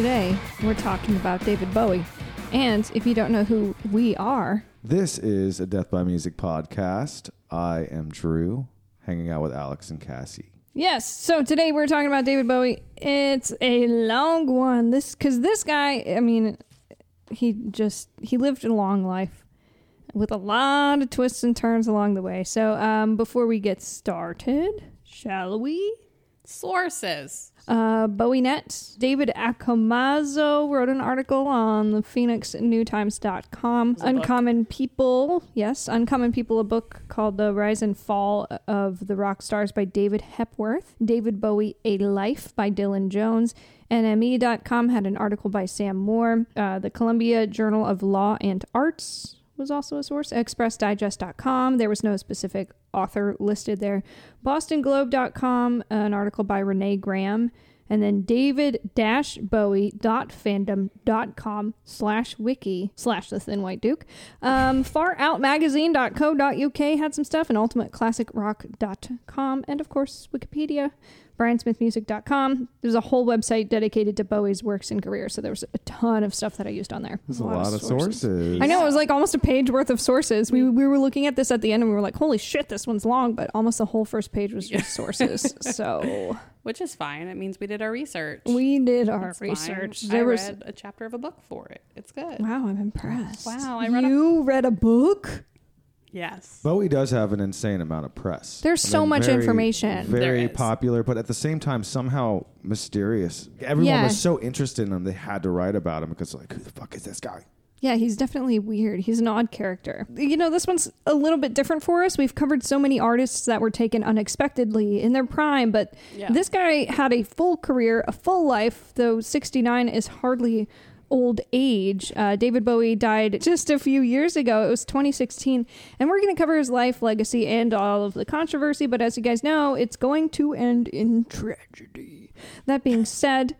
Today, we're talking about David Bowie. And if you don't know who we are, This is a Death by Music podcast. I am Drew, hanging out with Alex and Cassie. yes, so today we're talking about David Bowie. It's a long one. This cuz this guy, I mean, he just he lived a long life with a lot of twists and turns along the way. So, um before we get started, shall we? Sources. Uh, BowieNet. David Accomazzo wrote an article on the PhoenixNewTimes.com. a book. Uncommon People. Yes, Uncommon People, a book called The Rise and Fall of the Rock Stars by David Hepworth. David Bowie, A Life by Dylan Jones. NME.com had an article by Sam Moore. Uh, the Columbia Journal of Law and Arts was also a source. ExpressDigest.com. There was no specific author listed there. BostonGlobe.com, an article by Renee Graham. And then david-bowie.fandom.com slash wiki slash the thin white duke. Um, faroutmagazine.co.uk had some stuff and ultimateclassicrock.com. And of course, Wikipedia briansmithmusic.com. There's a whole website dedicated to Bowie's works and career, so there was a ton of stuff that I used on there. There's a lot, of sources. I know it was like almost a page worth of sources. We we were looking at this at the end and we were like, "Holy shit, this one's long!" But almost the whole first page was just sources. so Which is fine. It means we did our research. we did our It's fine. research. I There was read a chapter of a book for it. It's good. wow, I'm impressed. Wow, I read a- you read a book. Yes. Bowie does have an insane amount of press. There's so much information. Very There is. popular, but at the same time, somehow mysterious. Everyone Yeah. was so interested in him, they had to write about him because, like, who the fuck is this guy? Yeah, he's definitely weird. He's an odd character. You know, this one's a little bit different for us. We've covered so many artists that were taken unexpectedly in their prime, but Yeah. this guy had a full career, a full life, though 69 is hardly old age. Uh, David Bowie died just a few years ago. It was 2016. And we're going to cover his life, legacy, and all of the controversy. But as you guys know, it's going to end in tragedy. That being said,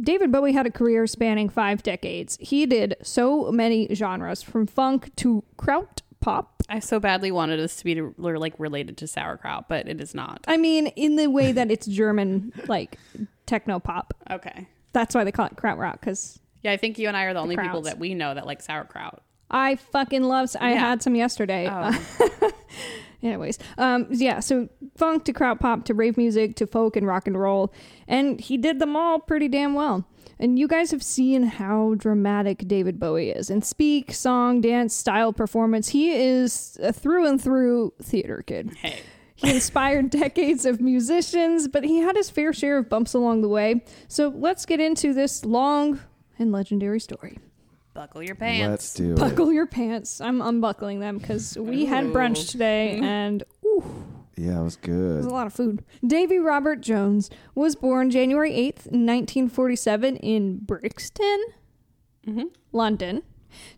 David Bowie had a career spanning five decades. He did so many genres, from funk to kraut pop. I so badly wanted this to be to- like related to sauerkraut, but it is not. I mean, in the way that it's German, like techno pop. Okay. That's why they call it krautrock, because Yeah, I think you and I are the, only people that we know that like sauerkraut. I fucking love. I Yeah. had some yesterday. Oh. Anyways, um, yeah. So funk to kraut pop to rave music to folk and rock and roll, and he did them all pretty damn well. And you guys have seen how dramatic David Bowie is in speak, song, dance, style, performance. He is a through and through theater kid. Hey. He inspired decades of musicians, but he had his fair share of bumps along the way. So let's get into this long and legendary story. Buckle your pants. Let's do it. Buckle your pants. I'm unbuckling them because we had brunch today and ooh, Yeah, it was good. it was a lot of food. Davy Robert Jones was born January 8th, 1947 in Brixton, Mhm. London,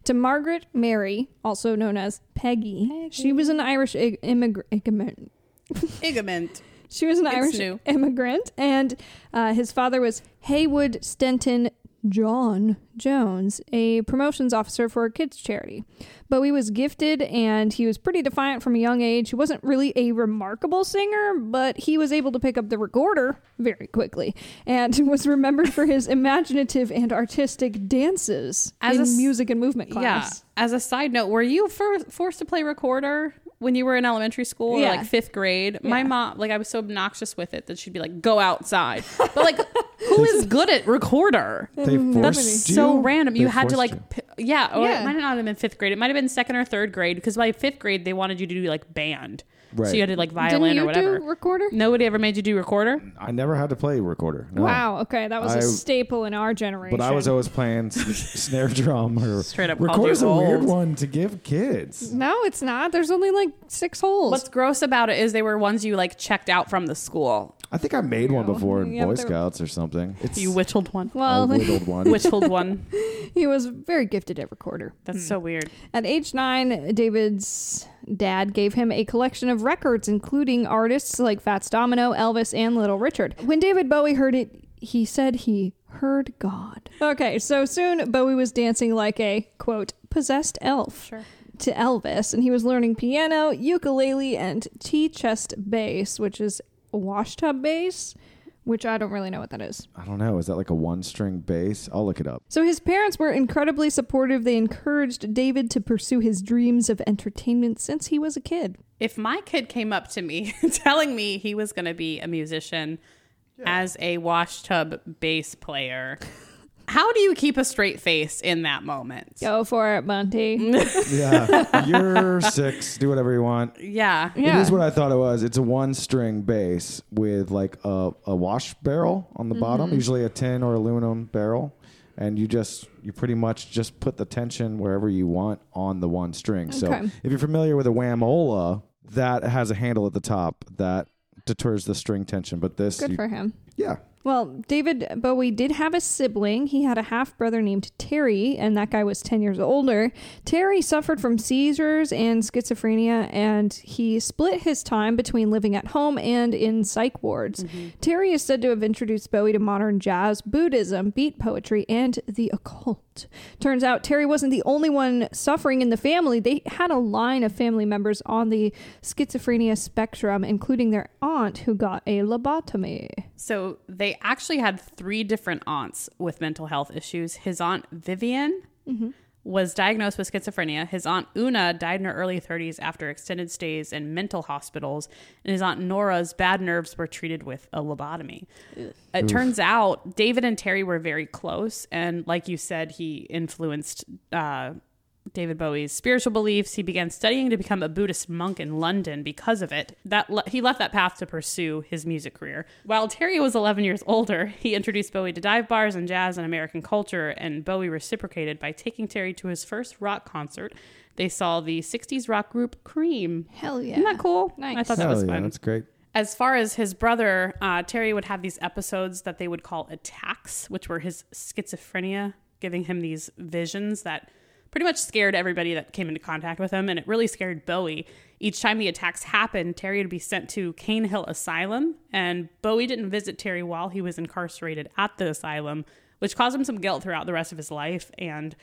to Margaret Mary, also known as Peggy. She was an Irish ig- immigrant. Igament. She was an It's Irish new. immigrant, and uh, his father was Haywood Stenton John Jones, a promotions officer for a kids' charity. Bowie was gifted, and he was pretty defiant from a young age. He wasn't really a remarkable singer, but he was able to pick up the recorder very quickly, and was remembered for his imaginative and artistic dances As in a music and movement class. Yeah. As a side note, were you for, forced to play recorder when you were in elementary school or Yeah. like fifth grade? My mom, like, I was so obnoxious with it that she'd be like, "Go outside." But like, who is good at recorder? They mm, Nobody. forced you. so random. You had to like, p- yeah, or Yeah. it might not have been fifth grade. It might have been second or third grade because by fifth grade they wanted you to do like band, Right. so you had to like Didn't violin you or whatever. do recorder? Nobody ever made you do recorder. I never had to play recorder. no. Wow. Okay, that was a I- staple in our generation. But I was always playing s- snare drum or Straight up called Recorder's you a weird old. one to give kids. No, it's not. There's only like six holes. What's gross about it is they were ones you like checked out from the school. I think I made one before in yeah, Boy but they're- Scouts or something. It's You whittled one. I well, whittled one. Whittled one. he was very gifted at recorder. That's so hmm. weird. At age nine, David's dad gave him a collection of records, including artists like Fats Domino, Elvis, and Little Richard. When David Bowie heard it, he said he heard God. Okay, so soon Bowie was dancing like a, quote, possessed elf. Sure. to Elvis, and he was learning piano, ukulele, and tea chest bass, which is a washtub bass. Which I don't really know what that is. I don't know. Is that like a one string bass? I'll look it up. So his parents were incredibly supportive. They encouraged David to pursue his dreams of entertainment since he was a kid. If my kid came up to me telling me he was going to be a musician as a washtub bass player, how do you keep a straight face in that moment? Go for it, Monty. Yeah. You're six. Do whatever you want. Yeah. Yeah. It is what I thought it was. It's a one string bass with like a, a wash barrel on the Mm-hmm. bottom, usually a tin or aluminum barrel. And you just, you pretty much just put the tension wherever you want on the one string. So Okay. if you're familiar with a whamola, that has a handle at the top that deters the string tension. But this, Good you- for him. yeah. Well, David Bowie did have a sibling. He had a half brother named Terry, and that guy was 10 years older. Terry suffered from seizures and schizophrenia, and he split his time between living at home and in psych wards. Mm-hmm. Terry is said to have introduced Bowie to modern jazz, Buddhism, beat poetry, and the occult. Turns out Terry wasn't the only one suffering in the family. They had a line of family members on the schizophrenia spectrum, including their aunt who got a lobotomy. So they actually had three different aunts with mental health issues. His aunt Vivian was diagnosed with schizophrenia. His aunt Una died in her early 30s after extended stays in mental hospitals. And his aunt Nora's bad nerves were treated with a lobotomy. It turns out David and Terry were very close. And like you said, he influenced uh, David Bowie's spiritual beliefs. He began studying to become a Buddhist monk in London because of it. That le- he left that path to pursue his music career. While Terry was 11 years older, he introduced Bowie to dive bars and jazz and American culture, and Bowie reciprocated by taking Terry to his first rock concert. They saw the 60s rock group Cream. Hell yeah. Isn't that cool? Nice. I thought that was yeah, fun. that's great. As far as his brother, uh, Terry would have these episodes that they would call attacks, which were his schizophrenia, giving him these visions that pretty much scared everybody that came into contact with him. And it really scared Bowie. Each time the attacks happened, Terry would be sent to Cane Hill Asylum. And Bowie didn't visit Terry while he was incarcerated at the asylum, which caused him some guilt throughout the rest of his life. And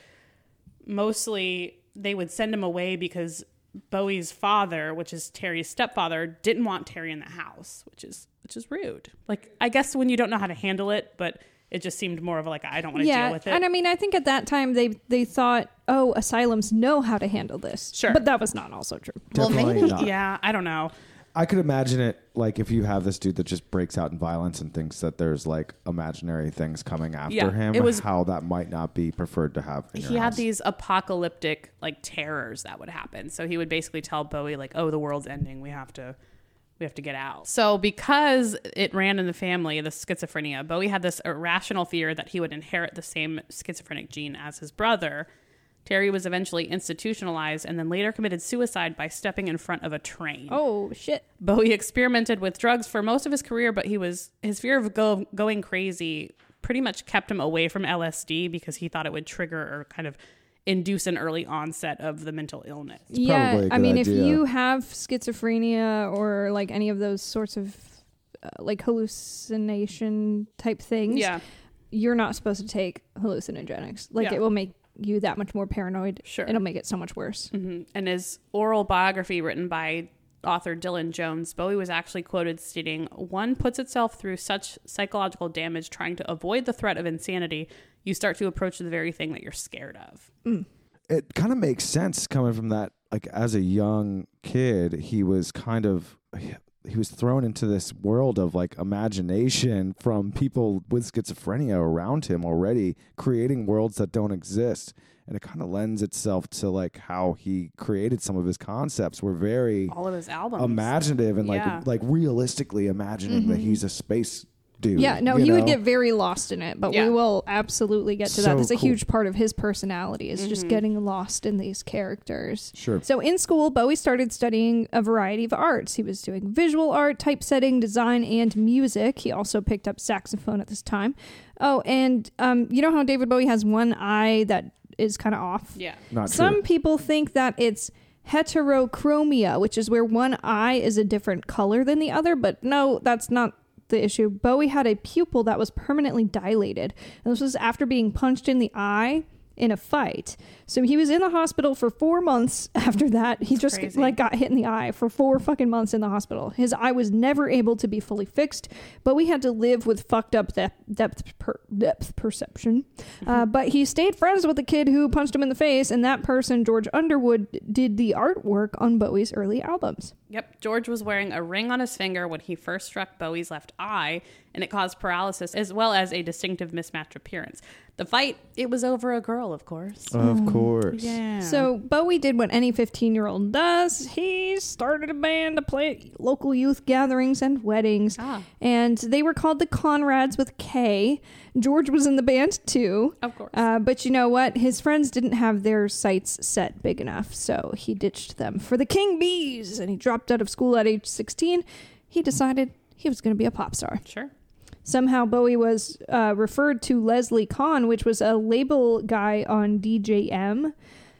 mostly they would send him away because Bowie's father, which is Terry's stepfather, didn't want Terry in the house, which is which is rude. Like I guess when you don't know how to handle it, but it just seemed more of like I don't want to yeah, deal with it. and I mean, I think at that time they they thought, oh, asylums know how to handle this. Sure. but that was not also true. well, Definitely maybe not. yeah, I don't know. I could imagine it like if you have this dude that just breaks out in violence and thinks that there's like imaginary things coming after Yeah, him. it was- how that might not be preferred to have. In your he had house. these apocalyptic like terrors that would happen. So he would basically tell Bowie like, "Oh, the world's ending. We have to we have to get out." So because it ran in the family, the schizophrenia, Bowie had this irrational fear that he would inherit the same schizophrenic gene as his brother. Terry was eventually institutionalized and then later committed suicide by stepping in front of a train. Oh shit! Bowie experimented with drugs for most of his career, but he was his fear of go, going crazy pretty much kept him away from LSD because he thought it would trigger or kind of induce an early onset of the mental illness. yeah, I a I good mean, if you have schizophrenia or like any of those sorts of uh, like hallucination type things, Yeah, you're not supposed to take hallucinogenics. Like Yeah. it will make you that much more paranoid. Sure. it'll make it so much worse. hmm And his oral biography, written by author Dylan Jones, Bowie was actually quoted stating, One puts itself through such psychological damage trying to avoid the threat of insanity, you start to approach the very thing that you're scared of. Mm. it kind of makes sense coming from that like as a young kid he was kind of he was thrown into this world of like imagination from people with schizophrenia around him already creating worlds that don't exist and it kind of lends itself to like how he created some of his concepts were very All of his albums. imaginative and like Yeah. like realistically imagining that mm-hmm. he's a space dude Mm-hmm. Yeah, no, you he would get very lost in it, but Yeah. we will absolutely get to So that. That's a cool. huge part of his personality is Mm-hmm. just getting lost in these characters. sure So in school, Bowie started studying a variety of arts. He was doing visual art, typesetting, design, and music. He also picked up saxophone at this time. Oh, and um, you know how David Bowie has one eye that is kind of off? Yeah. not Some true people think that it's heterochromia, which is where one eye is a different color than the other, but no, that's not the issue. Bowie had a pupil that was permanently dilated. And this was after being punched in the eye in a fight. So he was in the hospital for four months after that. He just crazy. like got hit in the eye for four fucking months in the hospital. His eye was never able to be fully fixed, but we had to live with fucked up depth depth, per, depth perception. Uh, but he stayed friends with the kid who punched him in the face, and that person, George Underwood, did the artwork on Bowie's early albums. Yep, George was wearing a ring on his finger when he first struck Bowie's left eye, and it caused paralysis as well as a distinctive mismatched appearance. The fight, it was over a girl, of course. Of course. Yeah. So Bowie did what any 15 year old does. He started a band to play at local youth gatherings and weddings. Ah. And they were called the Konrads with K. George was in the band too. of course. Uh, but you know what? His friends didn't have their sights set big enough, so he ditched them for the King Bees and he dropped out of school at age 16. He decided he was going to be a pop star. sure. Somehow Bowie was uh, referred to Leslie Conn, which was a label guy on DJM.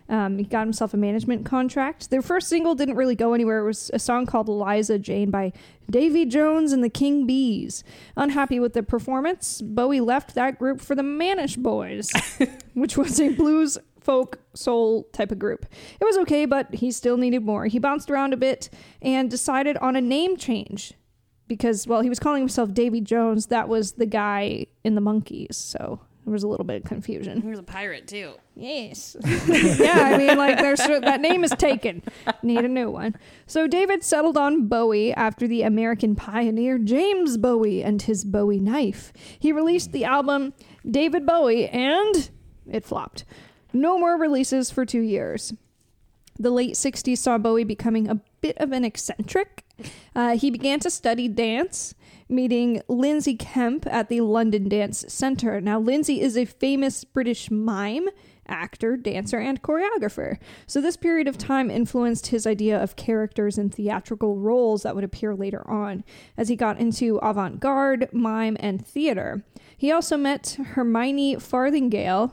Um, he got himself a management contract. Their first single didn't really go anywhere. It was a song called Eliza Jane by Davy Jones and the King Bees. Unhappy with the performance, Bowie left that group for the Manish Boys, which was a blues, folk, soul type of group. It was okay, but he still needed more. He bounced around a bit and decided on a name change because well he was calling himself Davy Jones. That was the guy in the Monkees so there was a little bit of confusion. He was a pirate, too. yes. Yeah I mean like there's that name is taken. Need a new one. So David settled on Bowie after the American pioneer James Bowie and his Bowie knife. He released the album David Bowie and it flopped. No more releases for 2 years. The late 60s saw Bowie becoming a bit of an eccentric. Uh, he began to study dance, meeting Lindsay Kemp at the London Dance Centre. Now, Lindsay is a famous British mime, actor, dancer, and choreographer. So, this period of time influenced his idea of characters and theatrical roles that would appear later on as he got into avant garde, mime, and theater. He also met Hermione Farthingale.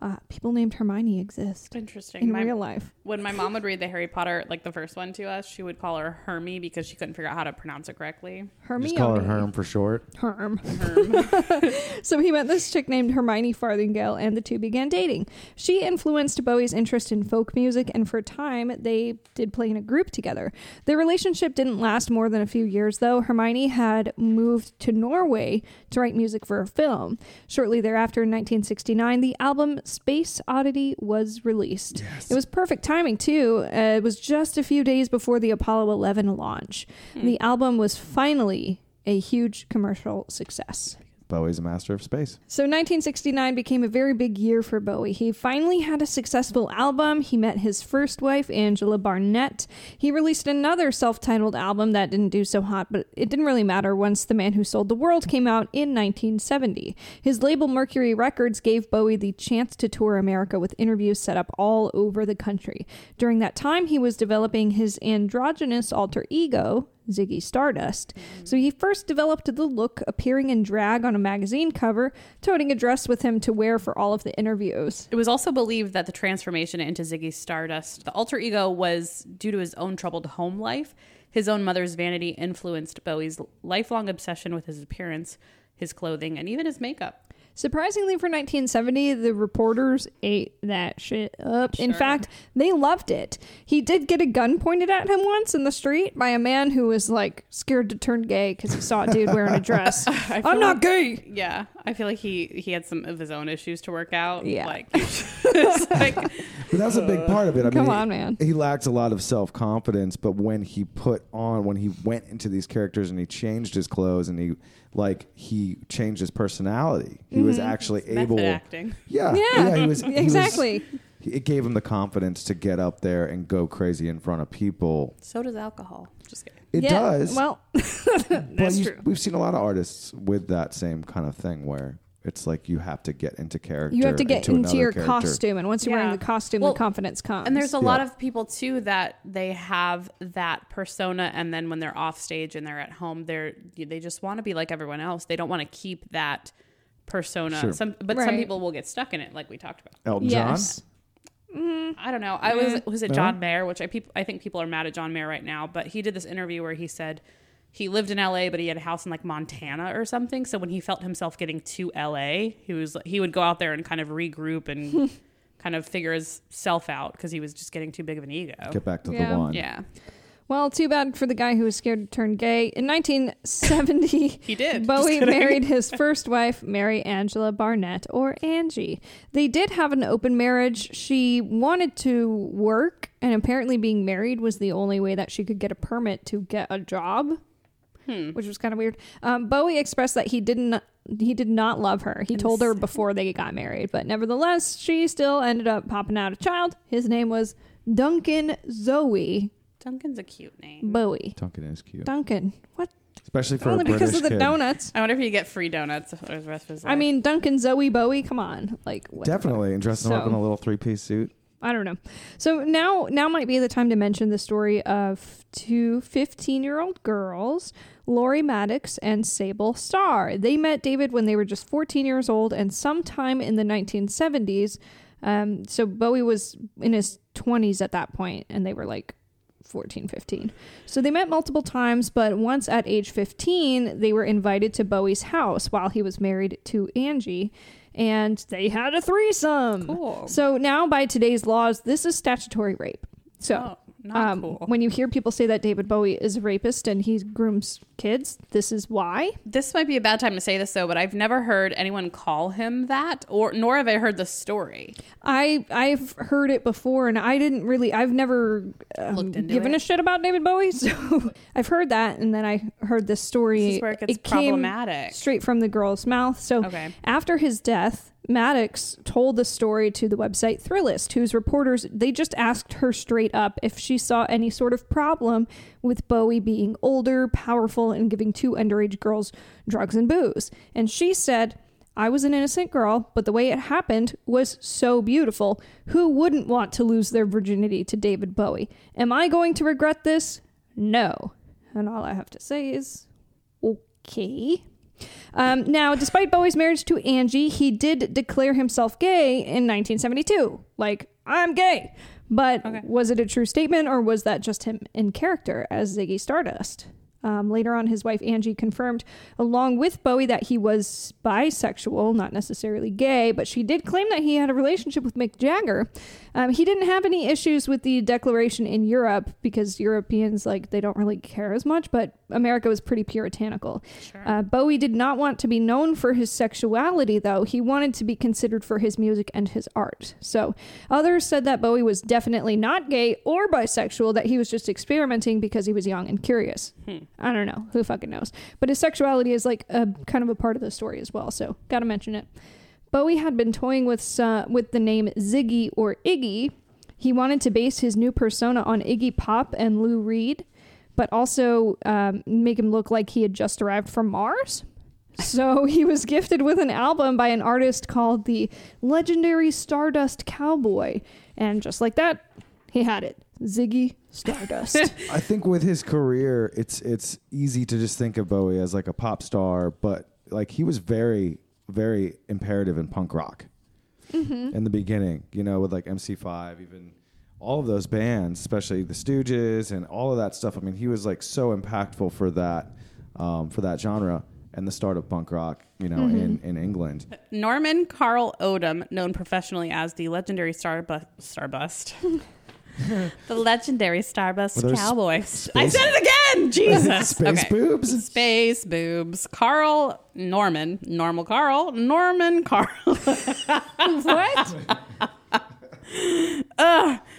Uh, people named Hermione exist Interesting. in My- real life. When my mom would read the Harry Potter, like the first one to us, she would call her Hermie because she couldn't figure out how to pronounce it correctly. Hermione. Just call her Herm for short. Herm. Herm. So he met this chick named Hermione Farthingale, and the two began dating. She influenced Bowie's interest in folk music, and for a time, they did play in a group together. Their relationship didn't last more than a few years, though. Hermione had moved to Norway to write music for a film. Shortly thereafter, in 1969, the album Space Oddity was released. Yes. It was perfect timing, too. Uh, it was just a few days before the Apollo 11 launch. The album was finally a huge commercial success. Bowie's a master of space. So 1969 became a very big year for Bowie. He finally had a successful album. He met his first wife, Angela Barnett. He released another self-titled album that didn't do so hot, but it didn't really matter once The Man Who Sold the World came out in 1970. His label Mercury Records gave Bowie the chance to tour America with interviews set up all over the country. During that time, he was developing his androgynous alter ego, Ziggy Stardust. Mm-hmm. So he first developed the look appearing in drag on a magazine cover, toting a dress with him to wear for all of the interviews. It was also believed that the transformation into Ziggy Stardust, the alter ego, was due to his own troubled home life. His own mother's vanity influenced Bowie's lifelong obsession with his appearance, his clothing, and even his makeup. Surprisingly, for 1970, the reporters ate that shit up. In fact, they loved it. He did get a gun pointed at him once in the street by a man who was like scared to turn gay because he saw a dude wearing a dress. I feel I'm not gay. Yeah, I feel like he he had some of his own issues to work out. Yeah. like, like But that's a big part of it. I Come mean, on, man. He lacked a lot of self confidence, but when he put on, when he went into these characters and he changed his clothes and he, like, he changed his personality, he was mm-hmm. actually method able. acting. Yeah, Yeah, he was he was- exactly. it gave him the confidence to get up there and go crazy in front of people. So does alcohol. Just kidding. It Yeah, does. Well, but that's you- true. We've seen a lot of artists with that same kind of thing where it's like you have to get into character. you have to get into, another your character. costume, and once you're wearing the costume, Well, the confidence comes. And there's a Yeah. lot of people too that they have that persona, and then when they're off stage and they're at home, they're they just want to be like everyone else. They don't want to keep that persona. Sure. Some, but some people will get stuck in it, like we talked about. Elton yes. Mm-hmm. I don't know. I was mm. was it John Mayer, which I peop, I think people are mad at John Mayer right now, but he did this interview where he said he lived in LA, but he had a house in like Montana or something. So when he felt himself getting to LA, he was he would go out there and kind of regroup and kind of figure his self out because he was just getting too big of an ego. Get back to Yeah. the one. Yeah, Well, too bad for the guy who was scared to turn gay. In 1970, he did. Bowie married his first wife, Mary Angela Barnett, or Angie. They did have an open marriage. She wanted to work, and apparently being married was the only way that she could get a permit to get a job, Hmm. which was kind of weird. Um, Bowie expressed that he didn't. He did not love her. He told her before they got married, but nevertheless, she still ended up popping out a child. His name was Duncan Zoe Duncan's a cute name. Bowie. Duncan is cute, Duncan. What? especially for Only a British because of the kid. donuts. I wonder if you get free donuts for the rest of his life. I mean, Duncan Zoe Bowie. Come on, like what? Definitely, and dressing up in a little three-piece suit. I don't know. So now, now might be the time to mention the story of two 15-year-old girls, Lori Maddox and Sable Starr. They met David when they were just 14 years old, and sometime in the 1970s. Um, so Bowie was in his 20s at that point, and they were like 14, 15. So they met multiple times, but once at age 15, they were invited to Bowie's house while he was married to Angie, and they had a threesome. Cool. So now, by today's laws, this is statutory rape. So. oh, not Um, cool. When you hear people say that David Bowie is a rapist and he grooms kids, this is why. This might be a bad time to say this though, but I've never heard anyone call him that, or nor have I heard the story. I I've heard it before, and I didn't really. I've never um, Looked into given it. a shit about David Bowie, so I've heard that, and then I heard this story. This is where it gets came problematic. straight from the girl's mouth. So Okay. after his death, Maddox told the story to the website Thrillist, whose reporters they just asked her straight up if she saw any sort of problem with Bowie being older, powerful, and giving two underage girls drugs and booze. And she said, I was an innocent girl, but the way it happened was so beautiful. Who wouldn't want to lose their virginity to David Bowie? Am I going to regret this? No. And all I have to say is, okay. Um, now, despite Bowie's marriage to Angie, he did declare himself gay in 1972. Like, I'm gay. But Okay. was it a true statement or was that just him in character as Ziggy Stardust? Um, later on, his wife Angie confirmed, along with Bowie, that he was bisexual, not necessarily gay, but she did claim that he had a relationship with Mick Jagger. Um, he didn't have any issues with the declaration in Europe because Europeans, like, they don't really care as much, but America was pretty puritanical. Sure. Uh, Bowie did not want to be known for his sexuality, though. He wanted to be considered for his music and his art. So others said that Bowie was definitely not gay or bisexual, that he was just experimenting because he was young and curious. I don't know. Who fucking knows? But his sexuality is like a kind of a part of the story as well. So gotta mention it. Bowie had been toying with uh, with the name Ziggy or Iggy. He wanted to base his new persona on Iggy Pop and Lou Reed, but also um, make him look like he had just arrived from Mars. So he was gifted with an album by an artist called the legendary Stardust Cowboy, and just like that, he had it. Ziggy Stardust. I think with his career, it's it's easy to just think of Bowie as like a pop star, but like he was very very imperative in punk rock mm-hmm. in the beginning. You know, with like MC5, even all of those bands, especially the Stooges and all of that stuff. I mean, he was like so impactful for that um, for that genre and the start of punk rock. You know, in mm-hmm. in England. Uh, Norman Carl Odom, known professionally as the legendary Starbu- Starbust. the legendary Starbust Were those I said it again! Jesus! Space Okay. boobs. Space boobs. Carl Norman. Normal Carl. Norman Carl. what?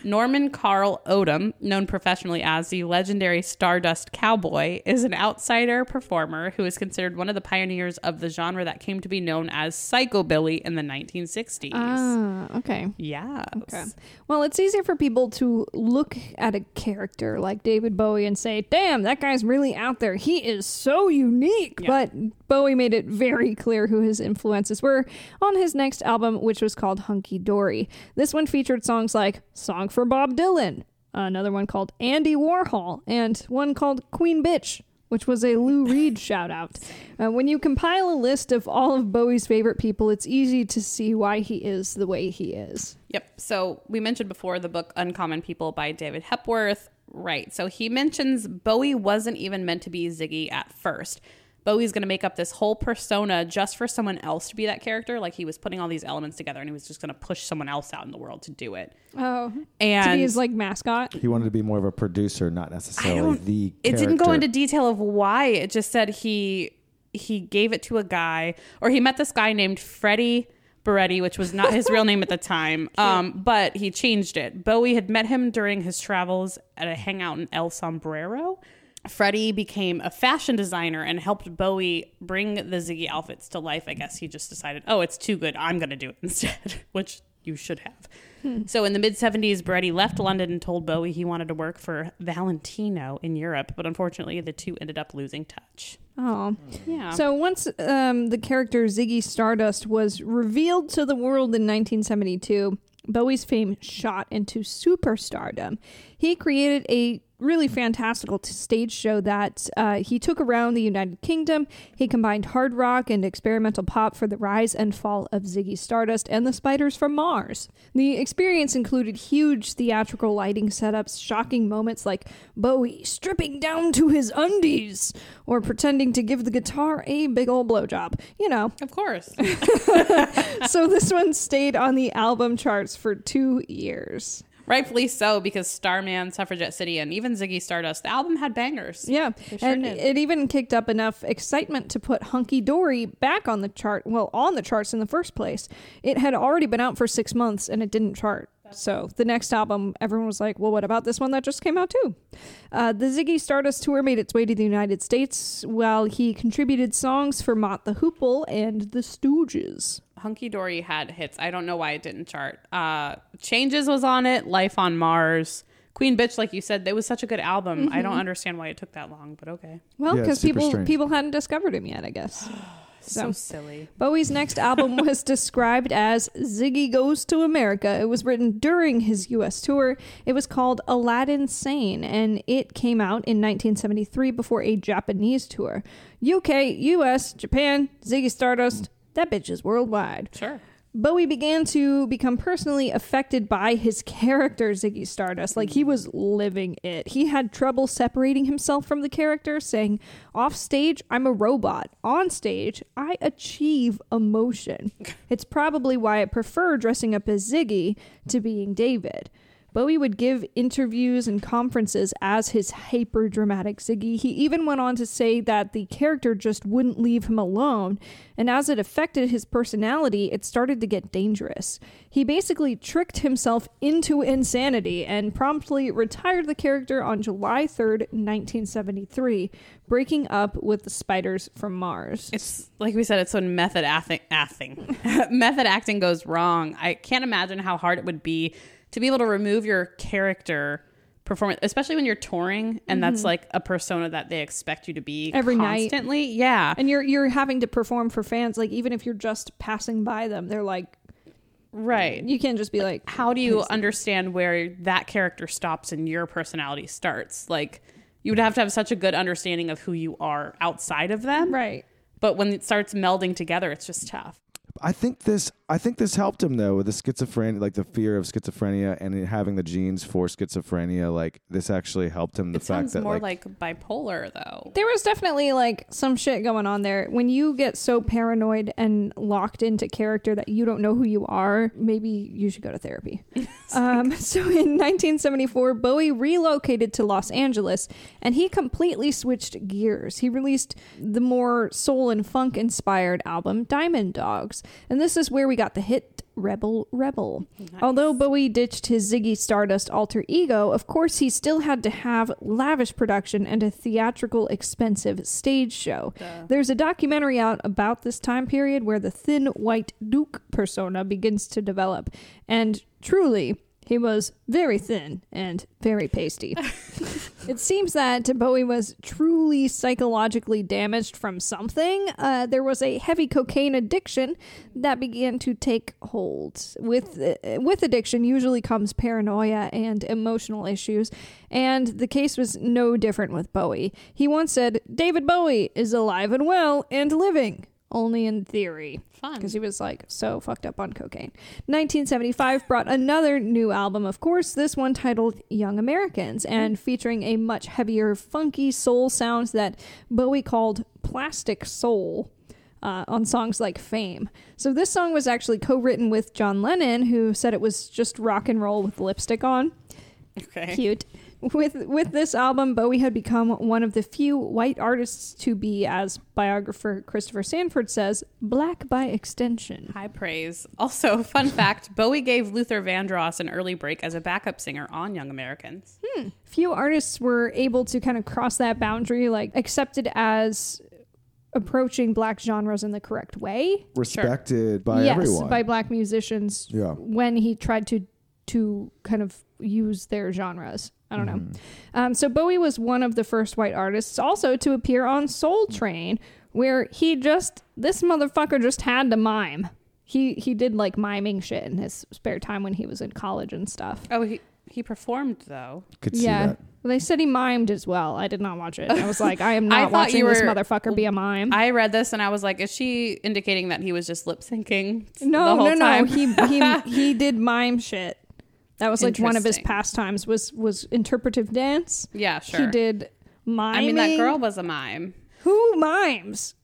Norman Carl Odom, known professionally as the legendary Stardust Cowboy, is an outsider performer who is considered one of the pioneers of the genre that came to be known as psychobilly in the 1960s. Ah, okay. Yeah. Okay. Well, it's easier for people to look at a character like David Bowie and say, damn, that guy's really out there. He is so unique. Yeah. But Bowie made it very clear who his influences were on his next album, which was called Hunky Dory. This one featured songs like Song for Bob Dylan, another one called Andy Warhol, and one called Queen Bitch. Which was a Lou Reed shout out. Uh, when you compile a list of all of Bowie's favorite people, it's easy to see why he is the way he is. Yep. So we mentioned before the book Uncommon People by David Hepworth. Right. So he mentions Bowie wasn't even meant to be Ziggy at first. Bowie's going to make up this whole persona just for someone else to be that character. Like he was putting all these elements together and he was just going to push someone else out in the world to do it. Oh, to And be his like mascot. He wanted to be more of a producer, not necessarily don't- the. it didn't go into detail of why. It just said he he gave it to a guy or he met this guy named Freddie Burretti, which was not his real name at the time. Um, but he changed it. Bowie had met him during his travels at a hangout in El Sombrero. Freddie became a fashion designer and helped Bowie bring the Ziggy outfits to life. I guess he just decided, oh, it's too good. I'm going to do it instead, which you should have. So in the mid 70s, Burretti left London and told Bowie he wanted to work for Valentino in Europe, but unfortunately, the two ended up losing touch. Oh. Yeah. So once um, the character Ziggy Stardust was revealed to the world in 1972, Bowie's fame shot into superstardom. He created a really fantastical stage show that uh, he took around the United Kingdom. He combined hard rock and experimental pop for the rise and fall of Ziggy Stardust and the Spiders from Mars. The experience included huge theatrical lighting setups, shocking moments like Bowie stripping down to his undies or pretending to give the guitar a big old blowjob. You know, of course. so this one stayed on the album charts for two years. Rightfully so, because Starman, Suffragette City, and even Ziggy Stardust, the album had bangers. Yeah, sure and did. it even kicked up enough excitement to put Hunky Dory back on the chart. Well, on the charts in the first place. It had already been out for six months and it didn't chart. So the next album, everyone was like, "Well, what about this one that just came out too?" Uh, the Ziggy Stardust tour made its way to the United States, while he contributed songs for Mott the Hoople and the Stooges. Hunky Dory had hits. I don't know why it didn't chart. Uh, Changes was on it. Life on Mars. Queen Bitch, like you said, it was such a good album. I don't understand why it took that long, but okay. Well, because super people strange. people hadn't discovered him yet, I guess. So silly. Bowie's next album was described as Ziggy Goes to America. It was written during his US tour. It was called Aladdin Sane, and it came out in 1973 before a Japanese tour. UK, US, Japan, Ziggy Stardust, that bitch is worldwide. Sure. Bowie began to become personally affected by his character, Ziggy Stardust. Like he was living it. He had trouble separating himself from the character, saying, Off stage, I'm a robot. On stage, I achieve emotion. it's probably why I prefer dressing up as Ziggy to being David. Bowie would give interviews and conferences as his hyper dramatic Ziggy. He even went on to say that the character just wouldn't leave him alone, and as it affected his personality, it started to get dangerous. He basically tricked himself into insanity and promptly retired the character on July 3rd, 1973, breaking up with the spiders from Mars. It's like we said, it's when method acting, acting. method acting goes wrong. I can't imagine how hard it would be to be able to remove your character performance, especially when you're touring and that's mm-hmm. like a persona that they expect you to be Every night. Yeah. And you're you're having to perform for fans, like even if you're just passing by them, they're like, Right. you can't just be like, how do you understand where that character stops and your personality starts? Like, you would have to have such a good understanding of who you are outside of them. right. But when it starts melding together, it's just tough. I think this. I think this helped him though with the schizophrenia, like the fear of schizophrenia, and having the genes for schizophrenia. Like this actually helped him. The it fact that more like, like, bipolar, though. There was definitely like some shit going on there. When you get so paranoid and locked into character that you don't know who you are, maybe you should go to therapy. um, so in 1974, Bowie relocated to Los Angeles and he completely switched gears. He released the more soul and funk inspired album Diamond Dogs. And this is where we got the hit Rebel Rebel. Although Bowie ditched his Ziggy Stardust alter ego, of course he still had to have lavish production and a theatrical, expensive stage show. There's a documentary out about this time period where the thin white Duke persona begins to develop. And truly, he was very thin and very pasty. it seems that Bowie was truly psychologically damaged from something. Uh, there was a heavy cocaine addiction that began to take hold. With uh, with addiction usually comes paranoia and emotional issues, and the case was no different with Bowie. He once said, "David Bowie is alive and well and living." Only in theory Fun. because he was like so fucked up on cocaine. 1975 brought another new album, of course, this one titled Young Americans and featuring a much heavier, funky soul sound that Bowie called plastic soul. Uh, on songs like Fame. So, this song was actually co written with John Lennon, who said it was just rock and roll with lipstick on. Okay. Cute. With with this album, Bowie had become one of the few white artists to be, as biographer Christopher Sandford says, black by extension. High praise. Also, fun fact Bowie gave Luther Vandross an early break as a backup singer on Young Americans. Hmm. Few artists were able to kind of cross that boundary, like accepted as approaching black genres in the correct way. Respected by yes, everyone. by black musicians Yeah. when he tried to to kind of use their genres. I don't know. Um, so Bowie was one of the first white artists also to appear on Soul Train, where he just this motherfucker just had to mime. He he did like miming shit in his spare time when he was in college and stuff. Oh, he, he performed, though. Could see yeah. that. Well, they said he mimed as well. I did not watch it. I was like, I am I not thought watching you this were- motherfucker be a mime. I read this and I was like, is she indicating that he was just lip syncing? no, the whole no, time? no. He he he did mime shit. That was like one of his Interesting. pastimes was was interpretive dance. yeah, sure. He did miming. I mean, that girl was a mime. Who mimes?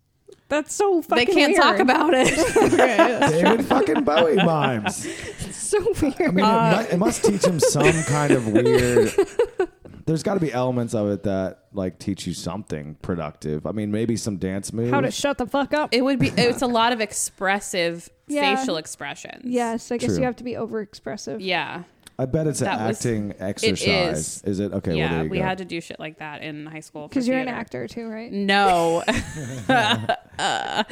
That's so fucking they can't weird. talk about it. David fucking Bowie mimes. It's so weird. I mean, Uh, it, mu- it must teach him some kind of weird. There's got to be elements of it that like teach you something productive. I mean, maybe some dance moves. How to shut the fuck up. it would be. It's a lot of expressive Yeah. facial expressions. yes, I guess True. you have to be overexpressive. Yeah. I bet it's an That was- acting exercise. is. it? Okay. well, yeah. there you we go. had to do shit like that in high school. for Because you're an theater. actor too, right? No. Uh,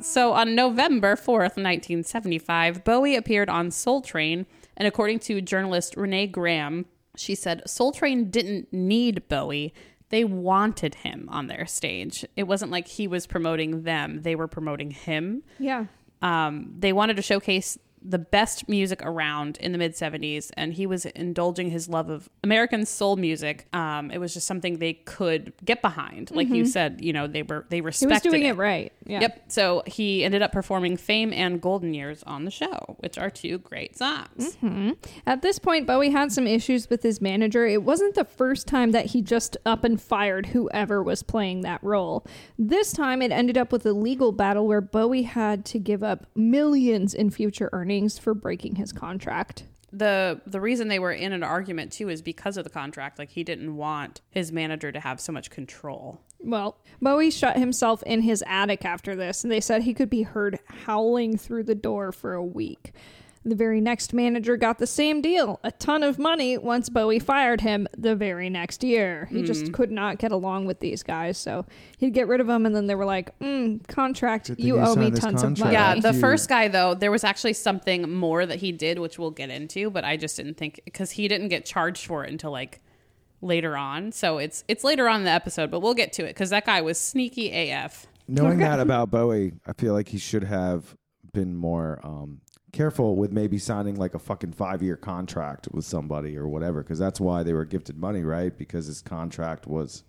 so on November 4th, 1975, Bowie appeared on Soul Train, and according to journalist Renee Graham, she said Soul Train didn't need Bowie. They wanted him on their stage. It wasn't like he was promoting them, they were promoting him. Yeah. Um, they wanted to showcase the best music around in the mid 70s and he was indulging his love of american soul music um, it was just something they could get behind like you said you know they were they Mm-hmm. He respected was doing it. it right. Yeah. Yep. So he ended up performing Fame and Golden Years on the show, which are two great songs. Mm-hmm. At this point, Bowie had some issues with his manager. It wasn't the first time that he just up and fired whoever was playing that role. This time, it ended up with a legal battle where Bowie had to give up millions in future earnings for breaking his contract. The the reason they were in an argument too is because of the contract. Like he didn't want his manager to have so much control. Well, Bowie shut himself in his attic after this, and they said he could be heard howling through the door for a week. The very next manager got the same deal a ton of money once Bowie fired him the very next year. He just could not get along with these guys, so he'd get rid of them, and then they were like, mm, contract, you you owe me tons contract. of money. Yeah, the you. first guy though, there was actually something more that he did, which we'll get into, but I just didn't think because he didn't get charged for it until like later on. So it's it's later on in the episode, but we'll get to it because that guy was sneaky AF. Knowing that about Bowie, I feel like he should have been more um, careful with maybe signing like a fucking five year contract with somebody or whatever, because that's why they were gifted money, right? Because his contract was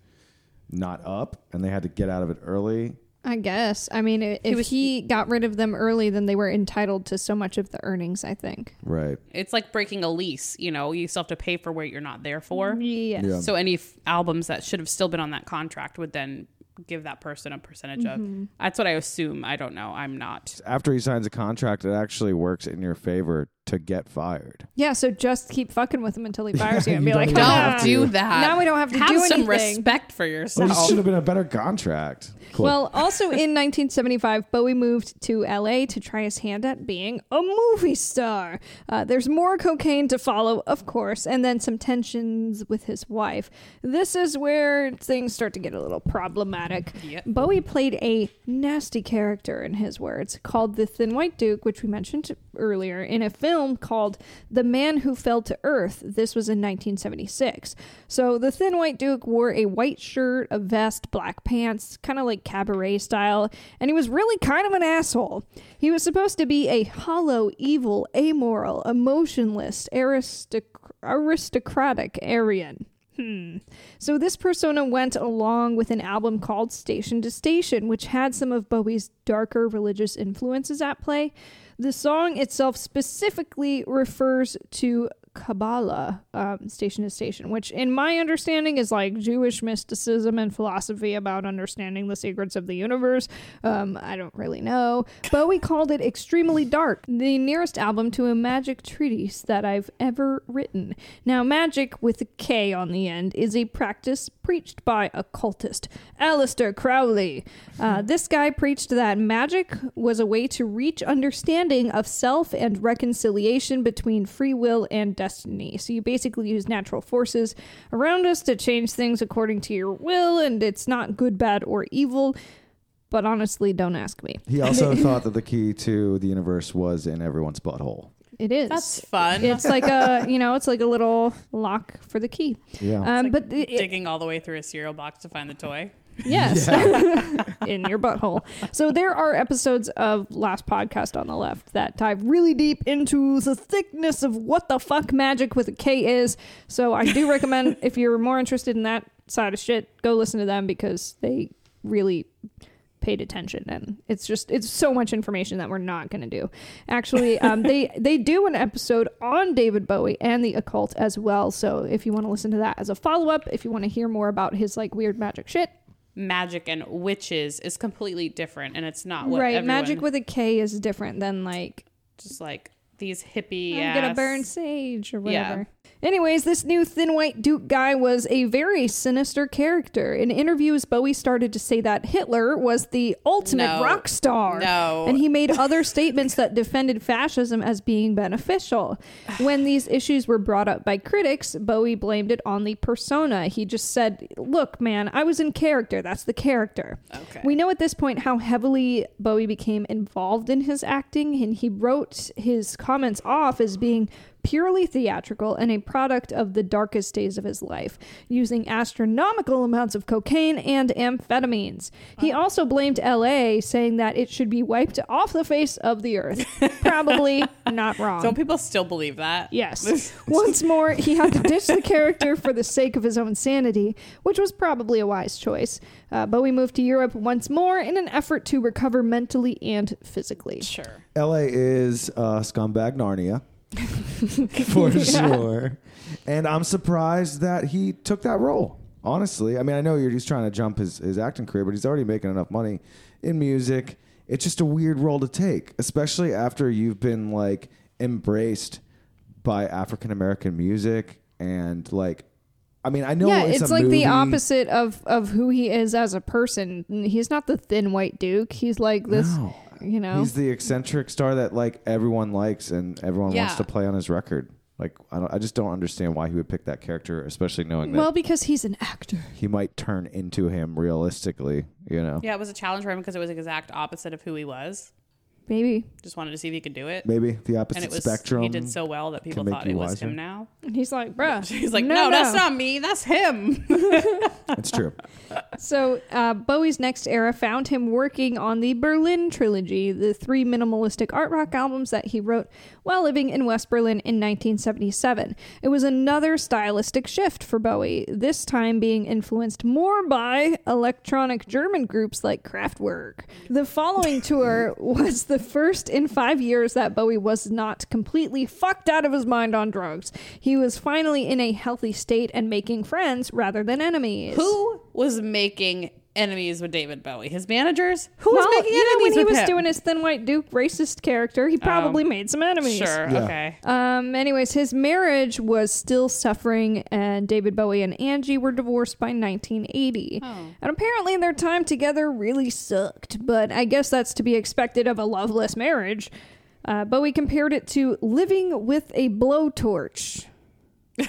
not up and they had to get out of it early. I guess. I mean, i- if he, got rid of them early, then they were entitled to so much of the earnings, I think. Right. It's like breaking a lease. You know, you still have to pay for what you're not there for. Yes. Yeah. So any f- albums that should have still been on that contract would then give that person a percentage of. Mm-hmm. That's what I assume. I don't know. I'm not. After he signs a contract, it actually works in your favor to get fired. Yeah, so just keep fucking with him until he fires you and You be like, don't even have Don't do that. Now we don't have to do that. have do some anything. respect for Well, yourself. it should have been a better contract. Cool. Well, also in 1975, Bowie moved to LA to try his hand at being a movie star. Uh, there's more cocaine to follow, of course, and then some tensions with his wife. This is where things start to get a little problematic. Yep. Bowie played a nasty character, in his words, called the Thin White Duke, which we mentioned earlier, in a film called The Man Who Fell to Earth. This was in 1976. So the Thin White Duke wore a white shirt, a vest, black pants, kind of like cabaret style, and he was really kind of an asshole. He was supposed to be a hollow, evil, amoral, emotionless, aristoc- aristocratic Aryan. Hmm. So this persona went along with an album called Station to Station, which had some of Bowie's darker religious influences at play. The song itself specifically refers to Kabbalah, um, station to station, which, in my understanding, is like Jewish mysticism and philosophy about understanding the secrets of the universe. Um, I don't really know. Bowie called it extremely dark, the nearest album to a magic treatise that I've ever written. Now, magic with a K on the end is a practice preached by occultist Aleister Crowley. Uh, this guy preached that magic was a way to reach understanding of self and reconciliation between free will and destiny. So you basically use natural forces around us to change things according to your will, and it's not good, bad, or evil. But honestly, don't ask me. He also thought that the key to the universe was in everyone's butthole. It is. That's fun. It's like a you know, it's like a little lock for the key. Yeah. Um, like but it, it- Digging all the way through a cereal box to find the toy. Yes. in your butthole. So there are episodes of Last Podcast on the Left that dive really deep into the thickness of what the fuck magic with a K is. So I do recommend if you're more interested in that side of shit, go listen to them because they really paid attention and it's just it's so much information that we're not going to do actually um, they they do an episode on david bowie and the occult as well so if you want to listen to that as a follow-up if you want to hear more about his like weird magic shit Magic and witches is completely different, and it's not what right everyone, magic with a k is different than like just like these hippie. i'm gonna burn sage or Yeah. whatever anyways this new thin white duke guy was a very sinister character in interviews bowie started to say that hitler was the ultimate No. rock star No. and he made other statements that defended fascism as being beneficial when these issues were brought up by critics bowie blamed it on the persona he just said look man i was in character that's the character Okay. we know at this point how heavily Bowie became involved in his acting, and he wrote his comments off as being purely theatrical and a product of the darkest days of his life, using astronomical amounts of cocaine and amphetamines. He also blamed LA, saying that it should be wiped off the face of the earth. Probably not wrong. Don't people still believe that? Yes. Once more, he had to ditch the character for the sake of his own sanity, which was probably a wise choice. Uh, Bowie moved to Europe once more in an effort to recover mentally and physically. Sure. LA is uh, scumbag Narnia. For sure. And I'm surprised that he took that role. Honestly, I mean, I know you're just trying to jump his, his acting career, but he's already making enough money in music. It's just a weird role to take, especially after you've been like embraced by African American music and like, I mean, I know yeah, it's, it's, a like movie. the opposite of, of who he is as a person. He's not the thin white duke. He's like this, No. You know. He's the eccentric star that like everyone likes and everyone wants to play on his record. Like I don't, I just don't understand why he would pick that character, especially knowing that well, because he's an actor. he might turn into him realistically. You know, Yeah, it was a challenge for him because it was the exact opposite of who he was. Maybe. Just wanted to see if he could do it. maybe the and opposite it was spectrum. he did so well that people thought it was wiser. him now. And he's like, bruh. He's like, no, that's not me. That's him. That's true. So, uh, Bowie's next era found him working on the Berlin trilogy, the three minimalistic art rock albums that he wrote while living in West Berlin in 1977. It was another stylistic shift for Bowie, this time being influenced more by electronic German groups like Kraftwerk. The following tour was the first in five years that Bowie was not completely fucked out of his mind on drugs. He was finally in a healthy state and making friends rather than enemies. who was making enemies with David Bowie? His managers? Who was well, making you know, enemies when he with was him? doing his Thin White Duke racist character, he probably made some enemies. Sure. Yeah. Okay. Um. Anyways, his marriage was still suffering, and David Bowie and Angie were divorced by 1980. Oh. And apparently, their time together really sucked. But I guess that's to be expected of a loveless marriage. Uh, Bowie compared it to living with a blowtorch.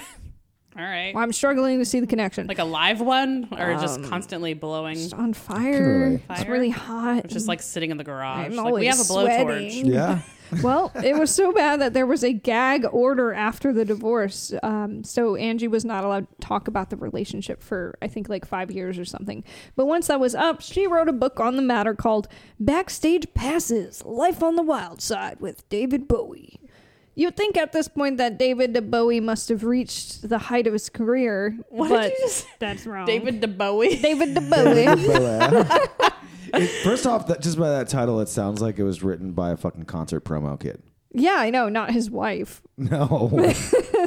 All right. I'm struggling to see the connection. Like a live one, or just Um, constantly blowing? It's on fire. relate. It's Fire? really hot. It's just like sitting in the garage. I'm like we have a blowtorch. sweating. Yeah, well, it was so bad that there was a gag order after the divorce. Um, so Angie was not allowed to talk about the relationship for, I think, like five years or something. But once that was up, she wrote a book on the matter called Backstage Passes Life on the Wild Side with David Bowie. You'd think at this point that David Bowie must have reached the height of his career, What did you just- that's wrong. David DeBowie. David Bowie. It- first off, that, just by that title, it sounds like it was written by a fucking concert promo kid. yeah, I know, not his wife. No.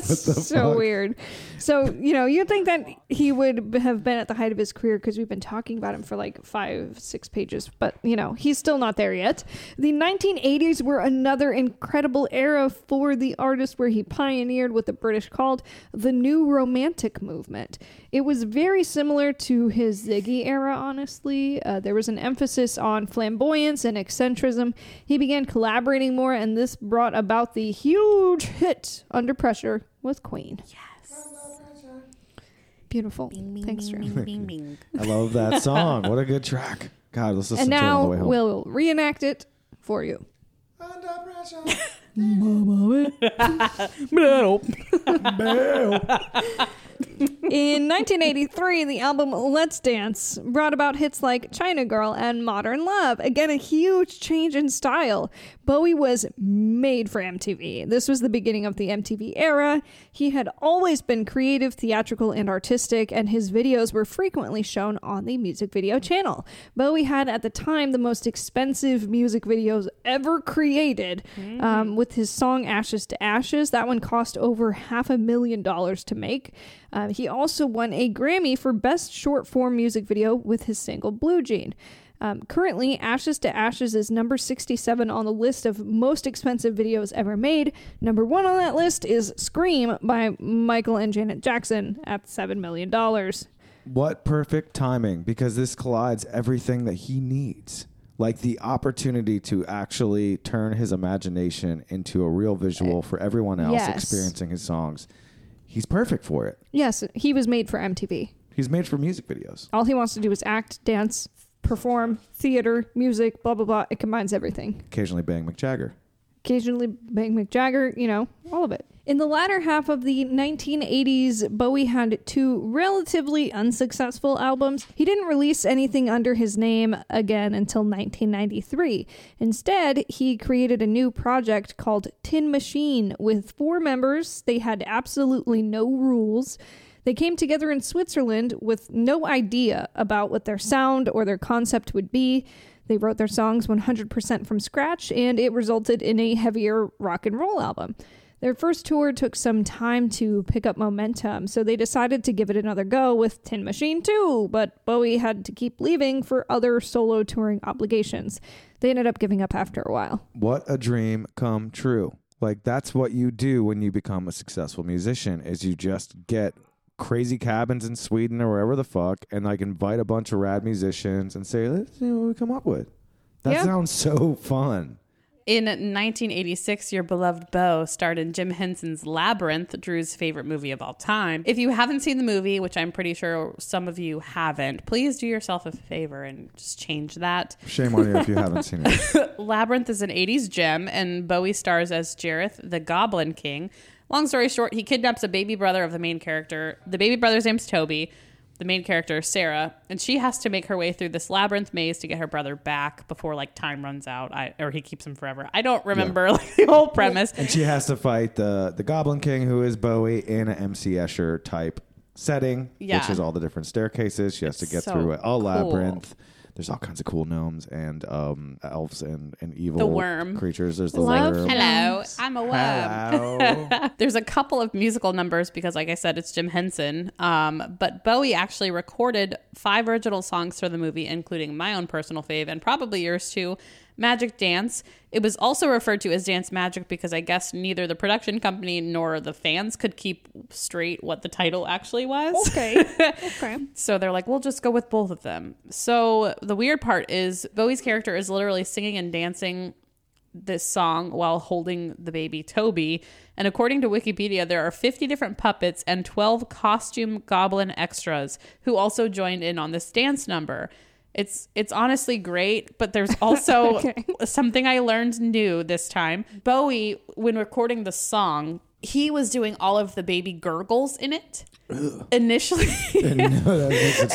so fuck? weird. So, you know, you'd think that he would have been at the height of his career because we've been talking about him for like five, six pages, but, you know, he's still not there yet. The 1980s were another incredible era for the artist where he pioneered what the British called the New Romantic Movement. It was very similar to his Ziggy era, honestly. Uh, there was an emphasis on flamboyance and eccentricism. He began collaborating more, and this brought about the huge hit Under Pressure with Queen. Yes. Beautiful. Thanks, Drew. I love that song. What a good track. God, let's listen And to it on now the way home. we'll reenact it for you. In 1983, the album Let's Dance brought about hits like China Girl and Modern Love. Again, a huge change in style. Bowie was made for MTV. This was the beginning of the MTV era. He had always been creative, theatrical, and artistic, and his videos were frequently shown on the music video channel. Bowie had at the time the most expensive music videos ever created um, with his song Ashes to Ashes. That one cost over half a million dollars to make. Um, he also won a Grammy for Best Short Form Music Video with his single Blue Jean. Um, currently, Ashes to Ashes is number 67 on the list of most expensive videos ever made. Number one on that list is Scream by Michael and Janet Jackson at $7 million. What perfect timing because this collides everything that he needs. Like the opportunity to actually turn his imagination into a real visual for everyone else Yes. experiencing his songs. He's perfect for it. Yes, he was made for MTV. He's made for music videos. All he wants to do is act, dance, perform, theater, music, blah, blah, blah. It combines everything. Occasionally bang Mick Jagger. occasionally Bang Mick Jagger, you know, all of it. In the latter half of the 1980s, Bowie had two relatively unsuccessful albums. He didn't release anything under his name again until 1993. Instead, he created a new project called Tin Machine with four members. They had absolutely no rules. They came together in Switzerland with no idea about what their sound or their concept would be. They wrote their songs 100% from scratch, and it resulted in a heavier rock and roll album. Their first tour took some time to pick up momentum, so they decided to give it another go with Tin Machine 2, but Bowie had to keep leaving for other solo touring obligations. They ended up giving up after a while. What a dream come true. Like that's what you do when you become a successful musician is you just get crazy cabins in Sweden or wherever the fuck and like invite a bunch of rad musicians and say, let's see what we come up with. That Yeah. sounds so fun. In 1986, your beloved Bo starred in Jim Henson's Labyrinth, Drew's favorite movie of all time. If you haven't seen the movie, which I'm pretty sure some of you haven't, please do yourself a favor and just change that. Shame on you if you haven't seen it. Labyrinth is an 80s gem, and Bowie stars as Jareth, the Goblin King. Long story short, he kidnaps a baby brother of the main character. The baby brother's name's Toby. The main character is Sarah, and she has to make her way through this labyrinth maze to get her brother back before like time runs out, I, or he keeps him forever. I don't remember like the whole premise. And she has to fight the the Goblin King, who is Bowie, in an MC Escher type setting, Yeah. which is all the different staircases. She has to get so through it. A cool. labyrinth. There's all kinds of cool gnomes and um, elves and, and evil worm. creatures. There's the Love worm. Hello, I'm a worm. Hello. There's a couple of musical numbers because, like I said, it's Jim Henson. Um, but Bowie actually recorded five original songs for the movie, including my own personal fave and probably yours too, Magic Dance. It was also referred to as Dance Magic because I guess neither the production company nor the fans could keep straight what the title actually was. Okay. okay. So they're like, we'll just go with both of them. So the weird part is Bowie's character is literally singing and dancing this song while holding the baby Toby. And according to Wikipedia, there are 50 different puppets and 12 costume goblin extras who also joined in on this dance number. It's it's honestly great, but there's also Okay. something I learned new this time. Bowie, when recording the song, he was doing all of the baby gurgles in it. Initially, no, that makes it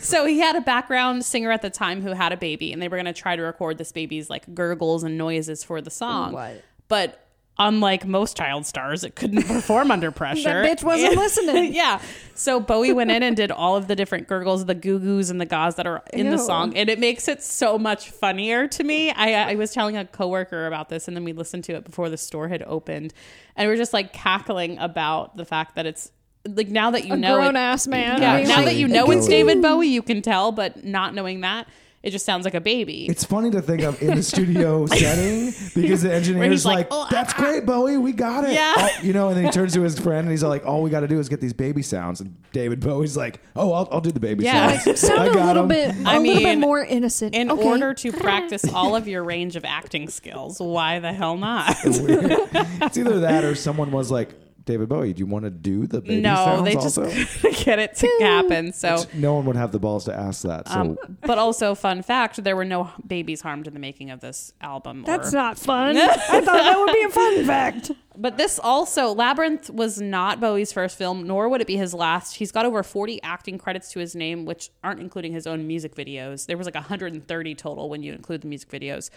so. So he had a background singer at the time who had a baby, and they were going to try to record this baby's like gurgles and noises for the song. What? but unlike most child stars, it couldn't perform under pressure. That bitch wasn't And- listening. yeah. So Bowie went in and did all of the different gurgles, the goo goos, and the gaws that are in the song, and it makes it so much funnier to me. I, I was telling a coworker about this, and then we listened to it before the store had opened, and we are just like cackling about the fact that it's like now that you A know it, ass man. yeah, I mean, now like- that you know it's David Bowie, you can tell, but not knowing that, it just sounds like a baby. It's funny to think of in the studio setting because the engineer's he's like, like, "Oh, "That's ah, ah." great, Bowie. We got it." Yeah. Oh, you know, and then he turns to his friend and he's like, "All we got to do is get these baby sounds." And David Bowie's like, "Oh, I'll, I'll do the baby Yeah. sounds. Sound I a got little 'em." bit, a I little bit mean, more innocent. in Okay. order to practice all of your range of acting skills, why the hell not? it's either that or someone was like, "David Bowie, do you want to do the baby no, sounds they just also?" couldn't get it to happen. So, no one would have the balls to ask that. So um, but also, fun fact: there were no babies harmed in the making of this album. That's or- not fun. I thought that would be a fun fact. But this also, Labyrinth was not Bowie's first film, nor would it be his last. He's got over 40 acting credits to his name, which aren't including his own music videos. There was like 130 total when you include the music videos.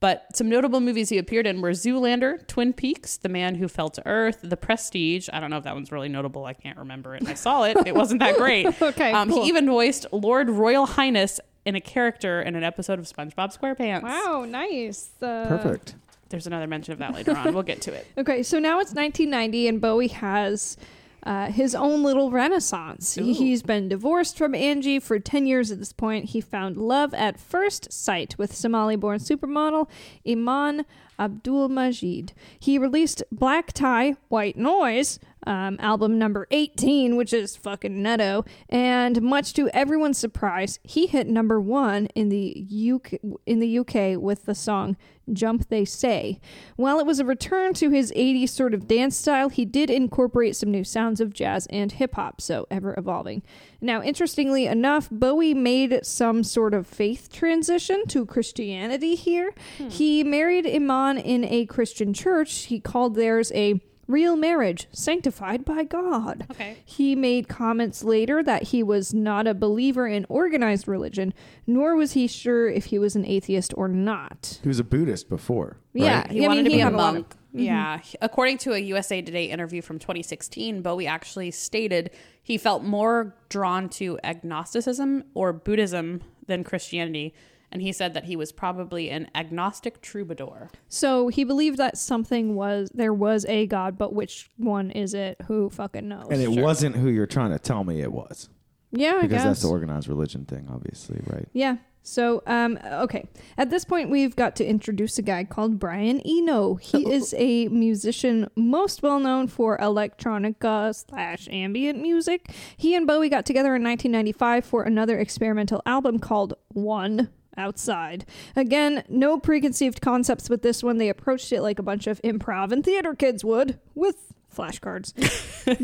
But some notable movies he appeared in were Zoolander, Twin Peaks, The Man Who Fell to Earth, The Prestige. I don't know if that one's really notable. I can't remember it. I saw it. It wasn't that great. Okay, Um, cool. He even voiced Lord Royal Highness in a character in an episode of SpongeBob SquarePants. Wow, nice. Uh, perfect. There's another mention of that later on. We'll get to it. Okay, so now it's 1990, and Bowie has uh, his own little renaissance. Ooh. he's been divorced from Angie for 10 years at this point. He found love at first sight with Somali born supermodel Iman Abdul Majid. He released Black Tie, White Noise. Um, album number 18, which is fucking nutto, and much to everyone's surprise, he hit number one in the UK in the UK with the song "Jump They Say." While it was a return to his 80s sort of dance style, he did incorporate some new sounds of jazz and hip hop, so ever evolving. Now, interestingly enough, Bowie made some sort of faith transition to Christianity here. He married Iman in a Christian church. He called theirs a real marriage sanctified by God. Okay. He made comments later that he was not a believer in organized religion, nor was he sure if he was an atheist or not. He was a Buddhist before. Yeah. He I mean, wanted to he be a had a lot of- monk. Yeah. Mm-hmm. According to a USA Today interview from 2016, Bowie actually stated he felt more drawn to agnosticism or Buddhism than Christianity. And he said that he was probably an agnostic troubadour. So he believed that something was there was a god, but which one is it? Who fucking knows? And it Sure. wasn't who you're trying to tell me it was. yeah, I Because guess. that's the organized religion thing, obviously, right? Yeah. So, um, okay. At this point, we've got to introduce a guy called Brian Eno. He is a musician most well known for electronica slash ambient music. He and Bowie got together in 1995 for another experimental album called One Outside. Again, no preconceived concepts with this one. They approached it like a bunch of improv and theater kids would with flashcards.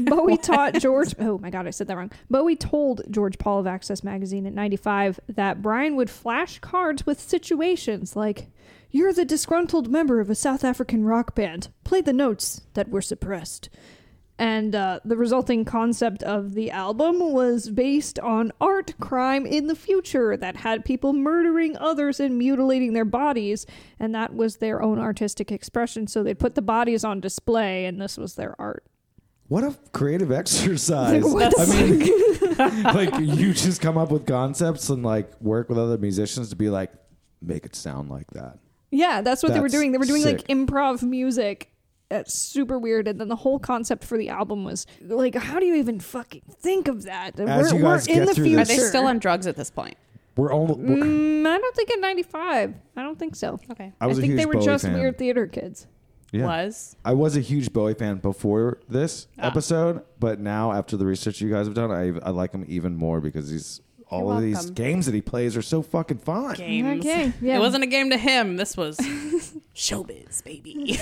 Bowie taught George. Oh my God, I said that wrong. Bowie told George Paul of Access Magazine in '95 that Brian would flash cards with situations like, "You're the disgruntled member of a South African rock band. Play the notes that were suppressed." And uh, the resulting concept of the album was based on art crime in the future that had people murdering others and mutilating their bodies, and that was their own artistic expression. So they'd put the bodies on display, and this was their art. What a creative exercise. I mean, like you just come up with concepts and like work with other musicians to be like, make it sound like that. Yeah, that's what they were doing. They were doing like improv music. It's super weird. And then the whole concept for the album was like, how do you even fucking think of that? As we're you guys we're in the through future. Are they still on drugs at this point? We're only. we're- Mm, I don't think in '95. I don't think so. Okay. I was a think they were Bowie just fan. weird theater kids. Yeah. Was. I was a huge Bowie fan before this Ah. episode, but now after the research you guys have done, I I like him even more because he's all You're of these games that he plays are so fucking fun. Games. Okay, yeah. It wasn't a game to him. This was showbiz, baby.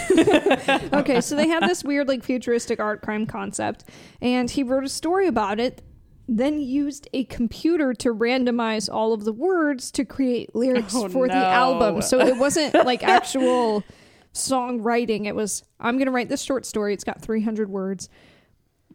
okay, so they had this weird, like, futuristic art crime concept, and he wrote a story about it. Then used a computer to randomize all of the words to create lyrics Oh, for the album. So it wasn't like actual songwriting. It was I'm gonna write this short story. It's got 300 words.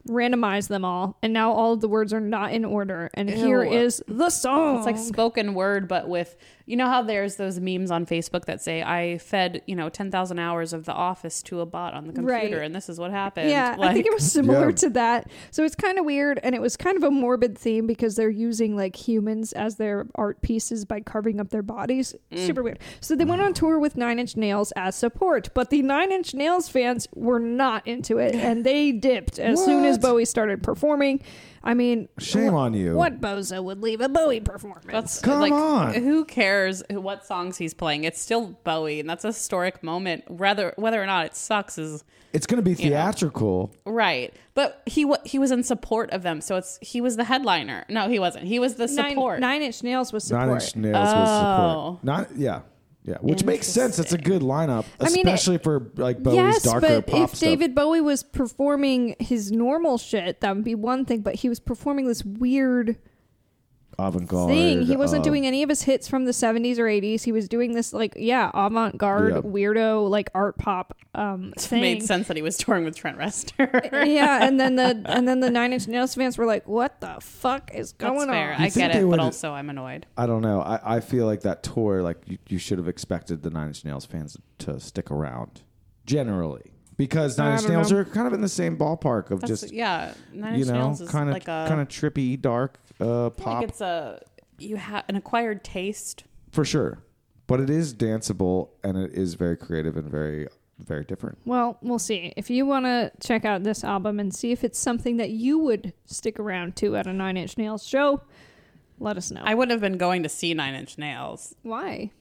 Randomized them all, and now all of the words are not in order. And here Ew. is the song. It's like spoken word, but with you know how there's those memes on Facebook that say I fed you know ten thousand hours of The Office to a bot on the computer, Right. and this is what happened. Yeah, I think it was similar Yeah. to that. So it's kind of weird, and it was kind of a morbid theme because they're using like humans as their art pieces by carving up their bodies. Mm. Super weird. So they went on tour with Nine Inch Nails as support, but the Nine Inch Nails fans were not into it, and they dipped as soon as Bowie started performing. I mean, Shame wh- on you. What bozo would leave a Bowie performance? That's Come like on. who cares what songs he's playing? It's still Bowie, and that's a historic moment. Whether whether or not it sucks is It's going to be You know. theatrical. right. But he wa he was in support of them, so it's he was the headliner. No, he wasn't. He was the Nine, support. Nine Inch Nails was support. Nine Inch Nails was Oh. support. Not yeah, yeah, which makes sense. It's a good lineup, I mean, especially for like Bowie's yes, darker but pop if stuff. David Bowie was performing his normal shit, that would be one thing. But he was performing this weird avant-garde thing. He wasn't uh, doing any of his hits from the 70s or 80s. He was doing this like yeah, avant-garde Yeah. weirdo like art pop um it made sense that he was touring with Trent Reznor. yeah, and then the and then the Nine Inch Nails fans were like, "What the fuck is going That's fair. on?" I get it, but would- also I'm annoyed. I don't know. I, I feel like that tour, like you, you should have expected the Nine Inch Nails fans to stick around, generally, because Nine Inch Nails know. are kind of in the same ballpark of That's, just yeah, Nine you know Nails is kind of like a kind of trippy, dark uh, pop like it's a you have an acquired taste. for sure. But it is danceable and it is very creative and very very different. Well, we'll see. If you want to check out this album and see if it's something that you would stick around to at a Nine Inch Nails show, let us know. I would have been going to see Nine Inch Nails. Why?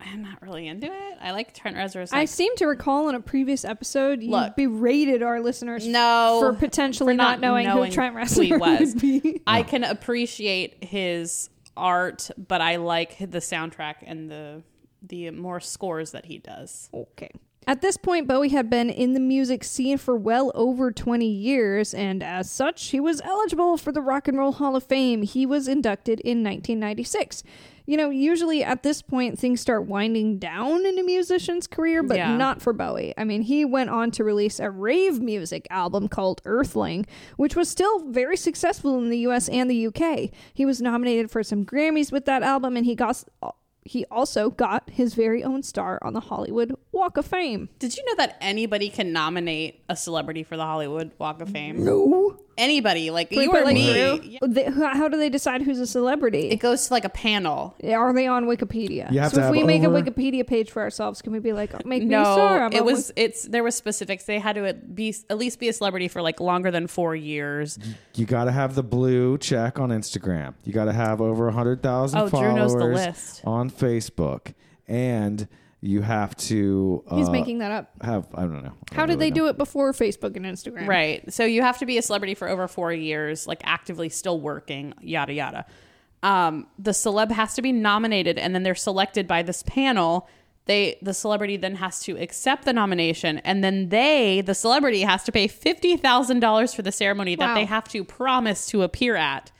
I'm not really into it. I like Trent Reznor's. I seem to recall in a previous episode you Look. berated our listeners No, for potentially for not, not knowing, knowing who Trent who he Reznor was. would be. I can appreciate his art, but I like the soundtrack and the the more scores that he does. Okay. At this point, Bowie had been in the music scene for well over 20 years, and as such, he was eligible for the Rock and Roll Hall of Fame. He was inducted in 1996. You know, usually at this point, things start winding down in a musician's career, but Yeah. not for Bowie. I mean, he went on to release a rave music album called Earthling, which was still very successful in the US and the UK. He was nominated for some Grammys with that album, and he got. Uh, he also got his very own star on the Hollywood Walk of Fame. Did you know that anybody can nominate a celebrity for the Hollywood Walk of Fame? No. Anybody, like Can you or like, me. Yeah. They- how how do they decide who's a celebrity? It goes to like a panel. Are they on Wikipedia? You have so to if have we make a Wikipedia page for ourselves, can we be like, make me a star? No, I'm it on was it's there was specifics. They had to at be at least be a celebrity for like longer than four years. You got to have the blue check on Instagram. You got to have over a 100,000 Oh, Drew followers knows the list. on Facebook. And you have to uh, He's making that up. have I don't know. I How don't did really they know. do it before Facebook and Instagram? Right. So you have to be a celebrity for over four years, like actively still working, yada yada. Um, the celeb has to be nominated, and then they're selected by this panel. They the celebrity then has to accept the nomination, and then they, the celebrity, has to pay fifty thousand dollars for the ceremony that they have to promise to appear at.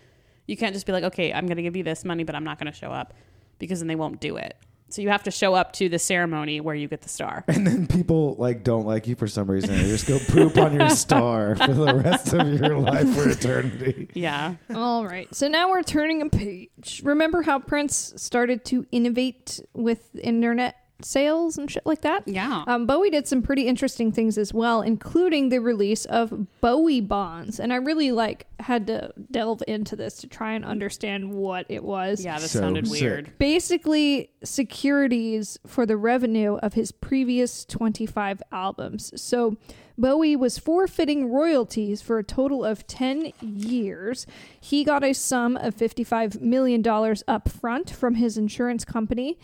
You can't just be like, okay, I'm going to give you this money, but I'm not going to show up because then they won't do it. So you have to show up to the ceremony where you get the star. And then people like don't like you for some reason. They just go poop on your star for the rest of your life for eternity. Yeah. All right. So now we're turning a page. Remember how Prince started to innovate with internet sales and shit like that? Yeah. Um, Bowie did some pretty interesting things as well, including the release of Bowie bonds. And I really like had to delve into this to try and understand what it was. Yeah, that So sounded sick. weird. Basically, securities for the revenue of his previous 25 albums. So, Bowie was forfeiting royalties for a total of 10 years. He got a sum of $55 million up front from his insurance company.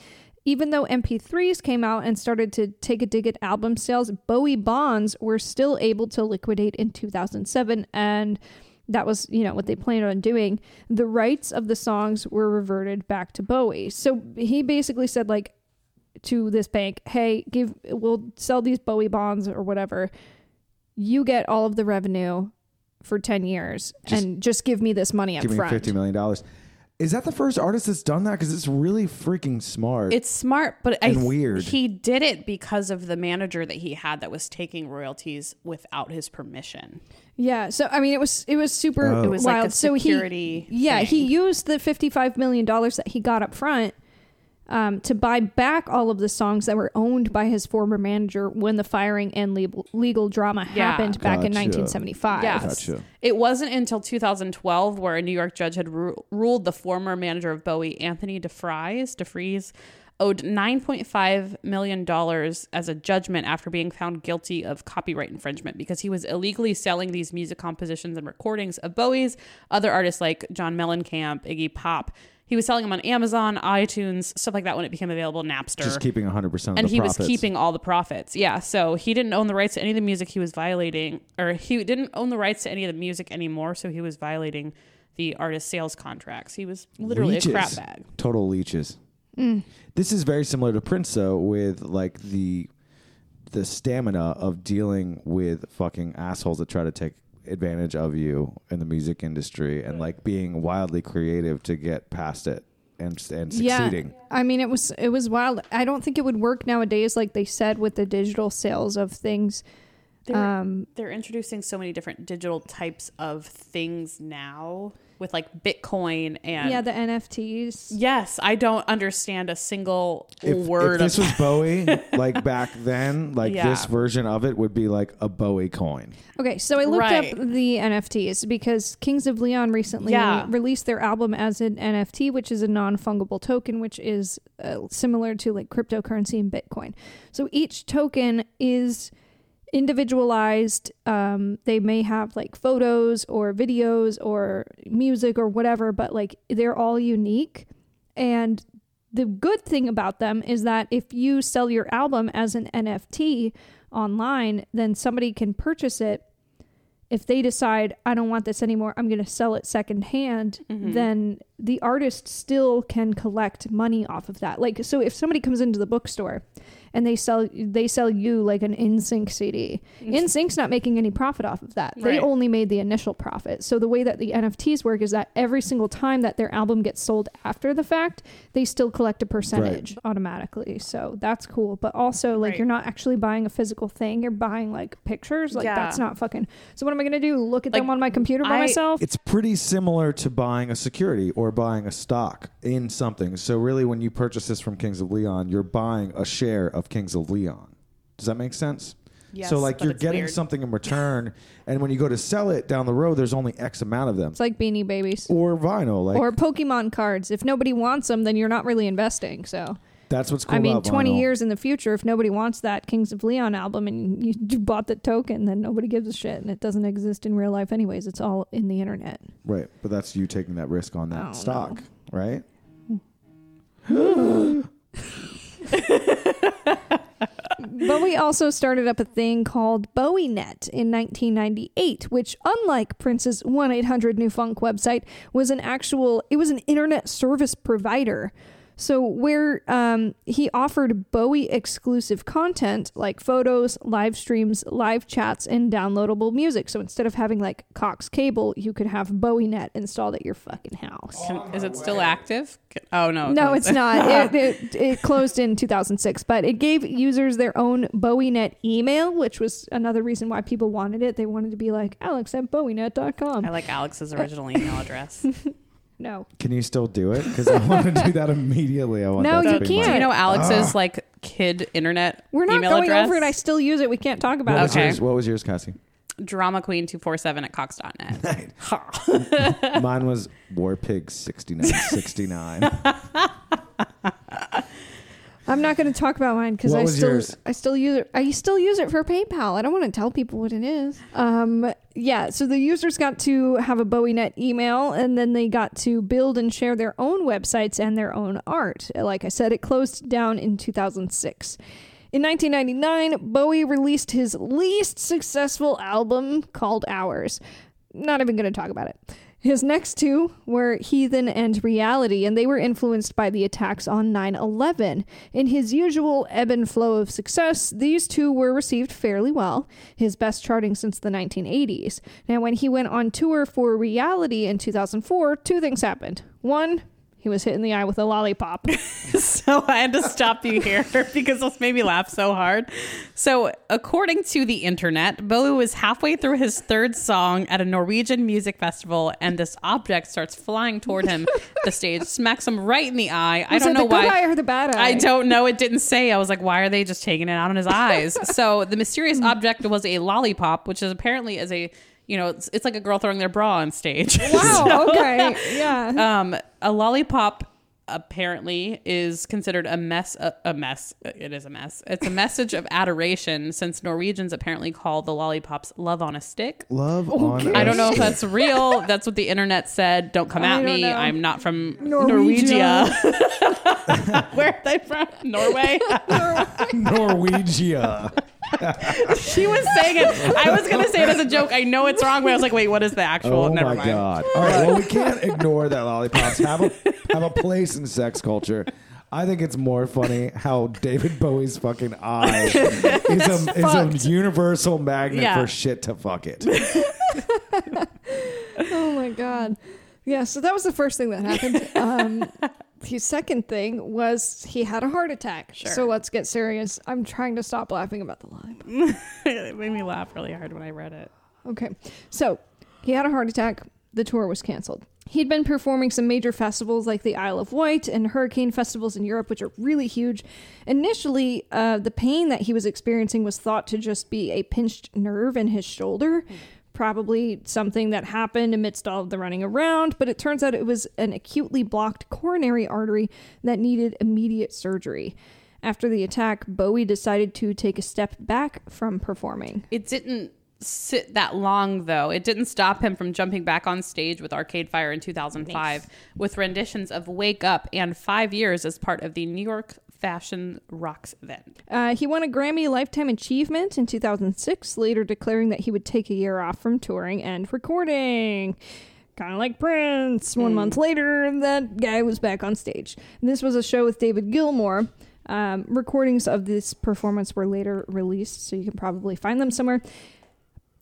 Even though MP3s came out and started to take a dig at album sales, Bowie bonds were still able to liquidate in 2007 and that was you know what they planned on doing. The rights of the songs were reverted back to bowie. So he basically said like to this bank hey give we'll sell these bowie bonds or whatever. You get all of the revenue for 10 years Just- and just give me this money up Give me fifty million dollars. Is that the first artist that's done that? Because it's really freaking smart. It's smart, but I And th- weird. He did it because of the manager that he had that was taking royalties without his permission. Yeah, so I mean, it was it was super Oh. It was wild. like a so security. he, yeah, he used the fifty-five million dollars that he got up front um, to buy back all of the songs that were owned by his former manager when the firing and legal, legal drama Yeah. happened back in 1975. Yes. Gotcha. It wasn't until 2012 where a New York judge had ru- ruled the former manager of Bowie, Anthony DeFries, DeFries, owed 9.5 million dollars as a judgment after being found guilty of copyright infringement because he was illegally selling these music compositions and recordings of Bowie's, other artists like John Mellencamp, Iggy Pop. He was selling them on Amazon, iTunes, stuff like that when it became available, Napster just keeping 100% of and the he profits. was keeping all the profits. Yeah, so he didn't own the rights to any of the music he was violating, or he didn't own the rights to any of the music anymore. So he was violating the artist sales contracts. He was literally Leeches. a crap bag. Total leeches. Mm. This is very similar to Prince, though, with like the the stamina of dealing with fucking assholes that try to take advantage of you in the music industry and like being wildly creative to get past it and and succeeding. Yeah, I mean, it was it was wild. I don't think it would work nowadays, like they said with the digital sales of things. They're, Um, they're introducing so many different digital types of things now with like Bitcoin and yeah, the NFTs. yes, I don't understand a single If, word if this of was Bowie, like back then, like Yeah. this version of it would be like a Bowie coin. Okay, so I looked Right. up the NFTs because Kings of Leon recently Yeah. released their album as an NFT, which is a non fungible token, which is uh, similar to like cryptocurrency and Bitcoin. So each token is individualized. Um, they may have like photos or videos or music or whatever, but like they're all unique. And the good thing about them is that if you sell your album as an NFT online, then somebody can purchase it. If they decide, I don't want this anymore, I'm going to sell it secondhand, then the artist still can collect money off of that. Like, so if somebody comes into the bookstore and they sell they sell you like an NSYNC CD. Mm-hmm. NSYNC's not making any profit off of that. They Right. only made the initial profit. So the way that the NFTs work is that every single time that their album gets sold after the fact, they still collect a percentage automatically. So that's cool. But also like Right. you're not actually buying a physical thing. You're buying like pictures. Like Yeah. that's not fucking So what am I gonna do? Look at Like, them on my computer by I- myself? It's pretty similar to buying a security or buying a stock in something. So really, when you purchase this from Kings of Leon, you're buying a share of Kings of Leon. Does that make sense? Yes, so like you're getting weird. something in return, and when you go to sell it down the road, there's only X amount of them. It's like beanie babies. Or vinyl, like or Pokemon cards. If nobody wants them, then you're not really investing. So that's what's cool I mean, 20 vinyl. years in the future, if nobody wants that Kings of Leon album and you, you bought the token, then nobody gives a shit, and it doesn't exist in real life anyways. It's all in the internet. right? But that's you taking that risk on that Oh, stock, right? Bowie also started up a thing called BowieNet in 1998, which, unlike Prince's 1 800 New Funk website, was an actual, it was an internet service provider. So, where um, he offered Bowie exclusive content like photos, live streams, live chats, and downloadable music. So, instead of having like Cox Cable, you could have BowieNet installed at your fucking house. Can- is it still active? Oh no, No, it's not. It, it, it closed in 2006, but it gave users their own BowieNet email, which was another reason why people wanted it. They wanted to be like alex at bowienet.com. I like Alex's original email address. No. Can you still do it? Because I want to do that immediately. I want No, that you to be can't. Do my- you know Alex's ah. like kid internet We're not email going address? over it. I still use it. We can't talk about What it. was Okay. yours? What was yours, Cassie? Drama Queen two four seven at cox.net. Mine was War Warpig sixty nine sixty nine. I'm not going to talk about mine because What I was still yours? I still use it. I still use it for PayPal. I don't want to tell people what it is. Um, yeah. So the users got to have a BowieNet email, and then they got to build and share their own websites and their own art. Like I said, it closed down in 2006. In 1999, Bowie released his least successful album called Hours. Not even going to talk about it. His next two were Heathen and Reality, and they were influenced by the attacks on 9 11. In his usual ebb and flow of success, these two were received fairly well, his best charting since the 1980s. Now, when he went on tour for Reality in 2004, two things happened. One, he was hit in the eye with a lollipop. so I had to stop you here because this made me laugh so hard. So, according to the internet, Bowie was halfway through his third song at a Norwegian music festival, and this object starts flying toward him. the stage smacks him right in the eye. I don't know the why. good eye or the bad eye? I don't know. It didn't say. I was like, why are they just taking it out on his eyes? so the mysterious object was a lollipop, which is apparently is a you know it's, it's like a girl throwing their bra on stage. Wow. So- okay. Yeah. um, a lollipop apparently is considered a mess. A, a mess. It is a mess. It's a message of adoration, since Norwegians apparently call the lollipops "love on a stick." Love on. I don't know if that's real. That's what the internet said. Don't come I at don't me. know. I'm not from Norwegia. Norwegia. Where are they from? Norway. Norwegia. she was saying it. I was gonna say it as a joke. I know it's wrong, but I was like, wait, what is the actual? Oh Never my mind. god! All right, well we can't ignore that lollipops have a have a place in sex culture. I think it's more funny how David Bowie's fucking eye is a, is a universal magnet Yeah. for shit to fuck it. oh my god. Yeah. So that was the first thing that happened. Um, the second thing was he had a heart attack. Sure. So let's get serious. I'm trying to stop laughing about the lollipop. it made me laugh really hard when I read it. Okay. So he had a heart attack. The tour was canceled. He'd been performing some major festivals like the Isle of Wight and hurricane festivals in Europe, which are really huge. Initially, uh, the pain that he was experiencing was thought to just be a pinched nerve in his shoulder, probably something that happened amidst all of the running around, but it turns out it was an acutely blocked coronary artery that needed immediate surgery. After the attack, Bowie decided to take a step back from performing. It didn't sit that long though. It didn't stop him from jumping back on stage with Arcade Fire in 2005 with renditions of Wake Up and 5 years as part of the New York Fashion Rocks event. Uh, he won a Grammy Lifetime Achievement in 2006, later declaring that he would take a year off from touring and recording. Kind of like Prince. One month later, that guy was back on stage. This was a show with David Gilmour. Um, recordings of this performance were later released, so you can probably find them somewhere.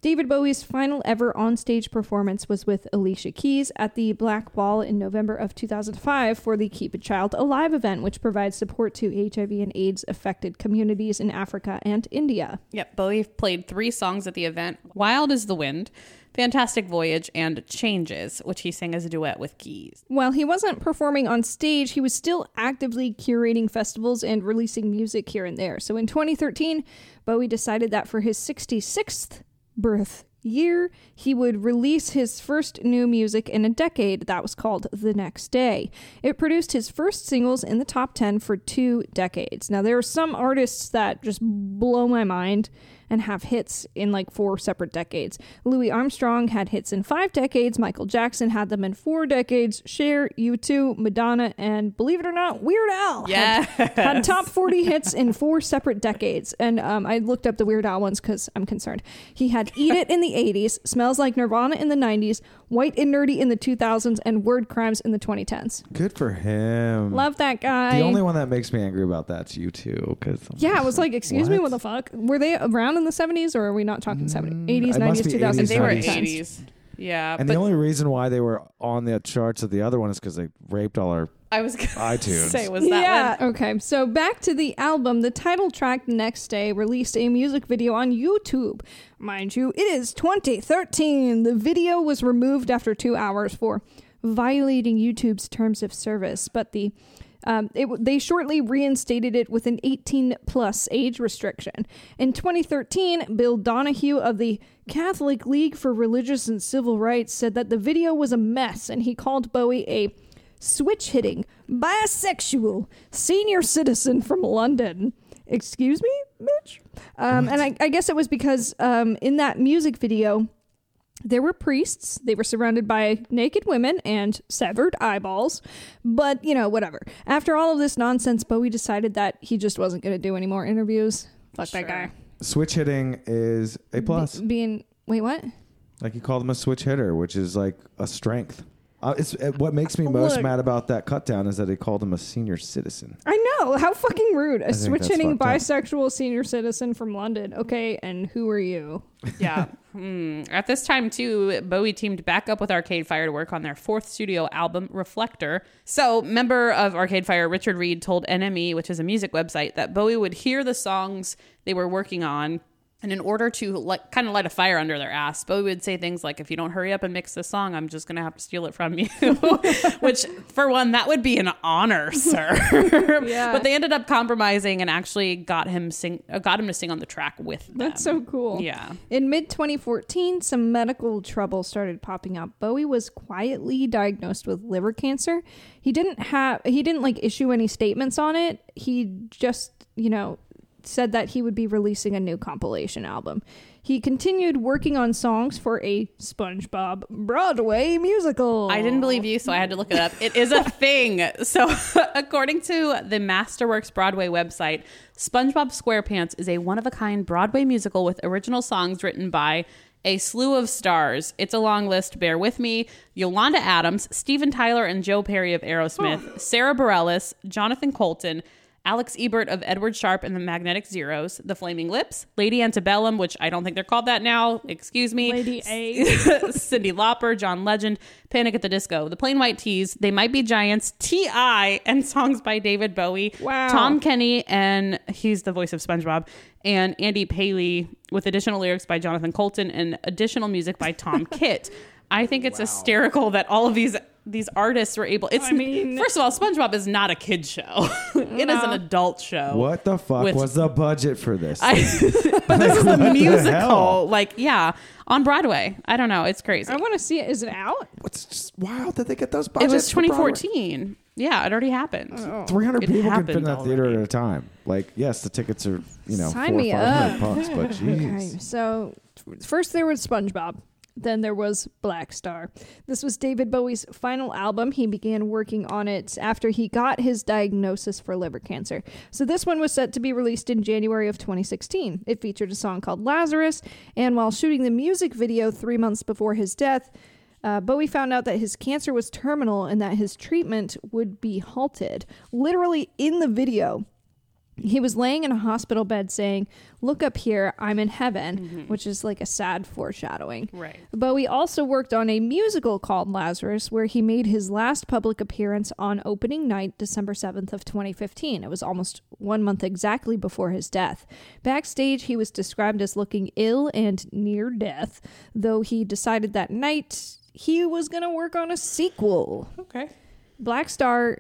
David Bowie's final ever onstage performance was with Alicia Keys at the Black Ball in November of 2005 for the Keep a Child Alive event, which provides support to HIV and AIDS affected communities in Africa and India. Yep, Bowie played 3 songs at the event. Wild as the Wind, Fantastic Voyage, and Changes, which he sang as a duet with Keys. While he wasn't performing on stage, he was still actively curating festivals and releasing music here and there. So in 2013, Bowie decided that for his 66th birth year, he would release his first new music in a decade that was called The Next Day. It produced his first singles in the top 10 for two decades. Now, there are some artists that just blow my mind and have hits in like four separate decades. Louis Armstrong had hits in five decades, Michael Jackson had them in four decades, Cher, U2, Madonna, and believe it or not, Weird Al had, had top 40 hits in four separate decades. And um, I looked up the Weird Al ones because I'm concerned. He had Eat It in the 80s, Smells Like Nirvana in the 90s, White and Nerdy in the 2000s, and Word Crimes in the 2010s. Good for him. Love that guy. the only one that makes me angry about that's U2, because yeah, I was like, excuse me, What? what the fuck? Were they around in the 70s or are we not talking 70s? 80s, 90s, 2000s, 80s, They were 80s. Yeah, And but the only reason why they were on the charts of the other one is because they raped all our I was gonna iTunes. say was that yeah, one. okay. So back to the album. The title track Next Day released a music video on YouTube. Mind you, it is 2013. The video was removed after two hours for violating YouTube's terms of service, but the um, it, they shortly reinstated it with an 18 plus age restriction. In 2013, Bill Donohue of the Catholic League for Religious and Civil Rights said that the video was a mess and he called Bowie a switch hitting, bisexual, senior citizen from London. Excuse me, bitch? Um, and I, I guess it was because um, in that music video, there were priests. They were surrounded by naked women and severed eyeballs. But, you know, whatever. After all of this nonsense, Bowie decided that he just wasn't going to do any more interviews. Fuck Sure. that guy. switch hitting is a plus. Be- being, wait, what? Like you call them a switch hitter, which is like a strength. Uh, it's uh, what makes me most Look. mad about that cut down is that they called him a senior citizen. I know. How fucking rude. A think switch hitting fucked up. bisexual senior citizen from London. Okay, and who are you? Yeah. Hmm. At this time, too, Bowie teamed back up with Arcade Fire to work on their fourth studio album, Reflector. So, member of Arcade Fire Richard Reed told NME, which is a music website, that Bowie would hear the songs they were working on. And in order to like kind of light a fire under their ass, Bowie would say things like, "If you don't hurry up and mix this song, I'm just gonna have to steal it from you." Which, for one, that would be an honor, sir. Yeah. But they ended up compromising and actually got him sing, uh, got him to sing on the track with them. That's so cool. Yeah. In mid 2014, some medical trouble started popping up. Bowie was quietly diagnosed with liver cancer. He didn't have he didn't like issue any statements on it. He just, you know, said that he would be releasing a new compilation album. He continued working on songs for a SpongeBob Broadway musical. I didn't believe you, so I had to look it up. It is a thing. So, according to the Masterworks Broadway website, SpongeBob SquarePants is a one of a kind Broadway musical with original songs written by a slew of stars. It's a long list, bear with me. Yolanda Adams, Steven Tyler and Joe Perry of Aerosmith, oh. Sara Bareilles, Jonathan Coulton, Alex Ebert of Edward Sharpe and the Magnetic Zeros, The Flaming Lips, Lady Antebellum, which I don't think they're called that now. Excuse me. Lady A. Cyndi Lauper, John Legend, Panic at the Disco, The Plain White T's, They Might Be Giants, T.I., and songs by David Bowie, Wow. Tom Kenny, and he's the voice of SpongeBob, and Andy Paley, with additional lyrics by Jonathan Coulton and additional music by Tom Kitt. I think it's hysterical that all of these these artists were able. It's I mean- first of all, SpongeBob is not a kid show; it is an adult show. What the fuck With- was the budget for this? I, but this is a the musical, like yeah, on Broadway. I don't know, it's crazy. I want to see it. Is it out? What's just wild that they get those boxes? It budgets? was for 2014. Yeah, it already happened. Oh. 300 It people can fit happened in that theater already. at a time. Like, yes, the tickets are, you know, Sign four or me five up. hundred bucks, but jeez. Okay, so first there was SpongeBob. Then there was Blackstar. This was David Bowie's final album. He began working on it after he got his diagnosis for liver cancer. So this one was set to be released in January of 2016. It featured a song called Lazarus, and while shooting the music video three months before his death, uh, Bowie found out that his cancer was terminal and that his treatment would be halted. Literally in the video, he was laying in a hospital bed saying, Look up here, I'm in heaven, mm-hmm. which is like a sad foreshadowing. Right. Bowie also worked on a musical called Lazarus, where he made his last public appearance on opening night, December 7th of 2015. It was almost one month exactly before his death. Backstage, he was described as looking ill and near death, though he decided that night he was going to work on a sequel. Okay. Blackstar,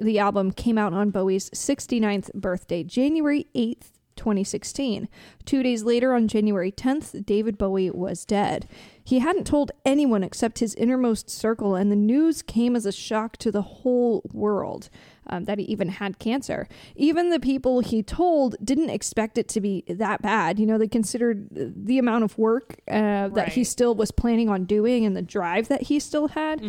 the album, came out on Bowie's 69th birthday, January 8th, 2016. Two days later, on January 10th, David Bowie was dead. He hadn't told anyone except his innermost circle, and the news came as a shock to the whole world um, that he even had cancer. Even the people he told didn't expect it to be that bad. You know, they considered the amount of work uh, that he still was planning on doing and the drive that he still had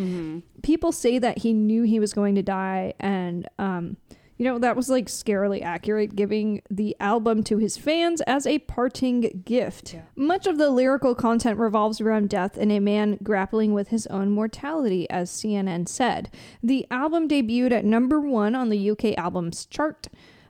people say that he knew he was going to die and um you know that was like scarily accurate giving the album to his fans as a parting gift. Much of the lyrical content revolves around death and a man grappling with his own mortality as cnn said. The album debuted at number one on the uk albums chart.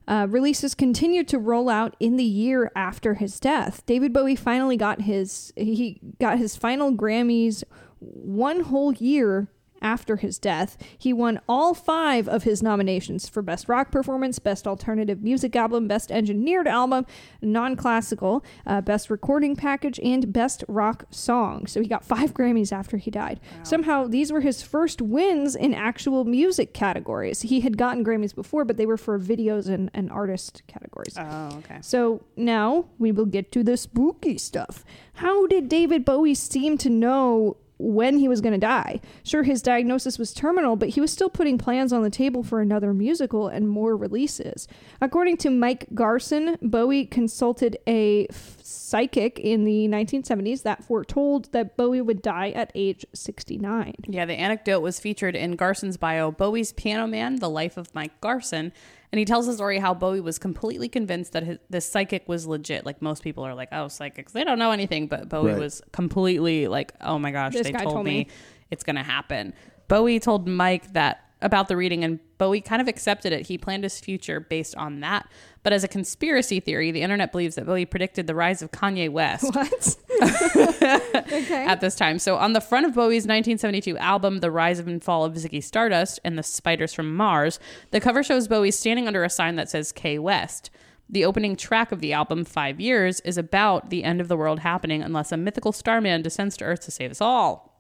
Uh, releases continued to roll out in the year after his death. David Bowie finally got his he got his final Grammys one whole year after his death. He won all five of his nominations for Best Rock Performance, Best Alternative Music Album, Best Engineered Album, Non Classical, uh, Best Recording Package, and Best Rock Song. So he got five Grammys after he died. Somehow, these were his first wins in actual music categories. He had gotten Grammys before, but they were for videos and, and artist categories. Oh, okay. So now we will get to the spooky stuff. How did David Bowie seem to know when he was going to die? Sure, his diagnosis was terminal, but he was still putting plans on the table for another musical and more releases. According to Mike Garson, Bowie consulted a psychic in the 1970s that foretold that Bowie would die at age 69. Yeah, the anecdote was featured in Garson's bio, Bowie's Piano Man, The Life of Mike Garson. And he tells the story how Bowie was completely convinced that his, this psychic was legit. Like most people are like, oh, psychics, they don't know anything. But Bowie Right. was completely like, oh my gosh, This they told, told me, me. it's going to happen. Bowie told Mike that about the reading, and Bowie kind of accepted it. He planned his future based on that. But as a conspiracy theory, the internet believes that Bowie predicted the rise of Kanye West What? okay. at this time. So on the front of Bowie's 1972 album, The Rise and Fall of Ziggy Stardust and the Spiders from Mars, the cover shows Bowie standing under a sign that says K West. The opening track of the album, Five Years, is about the end of the world happening unless a mythical starman descends to Earth to save us all.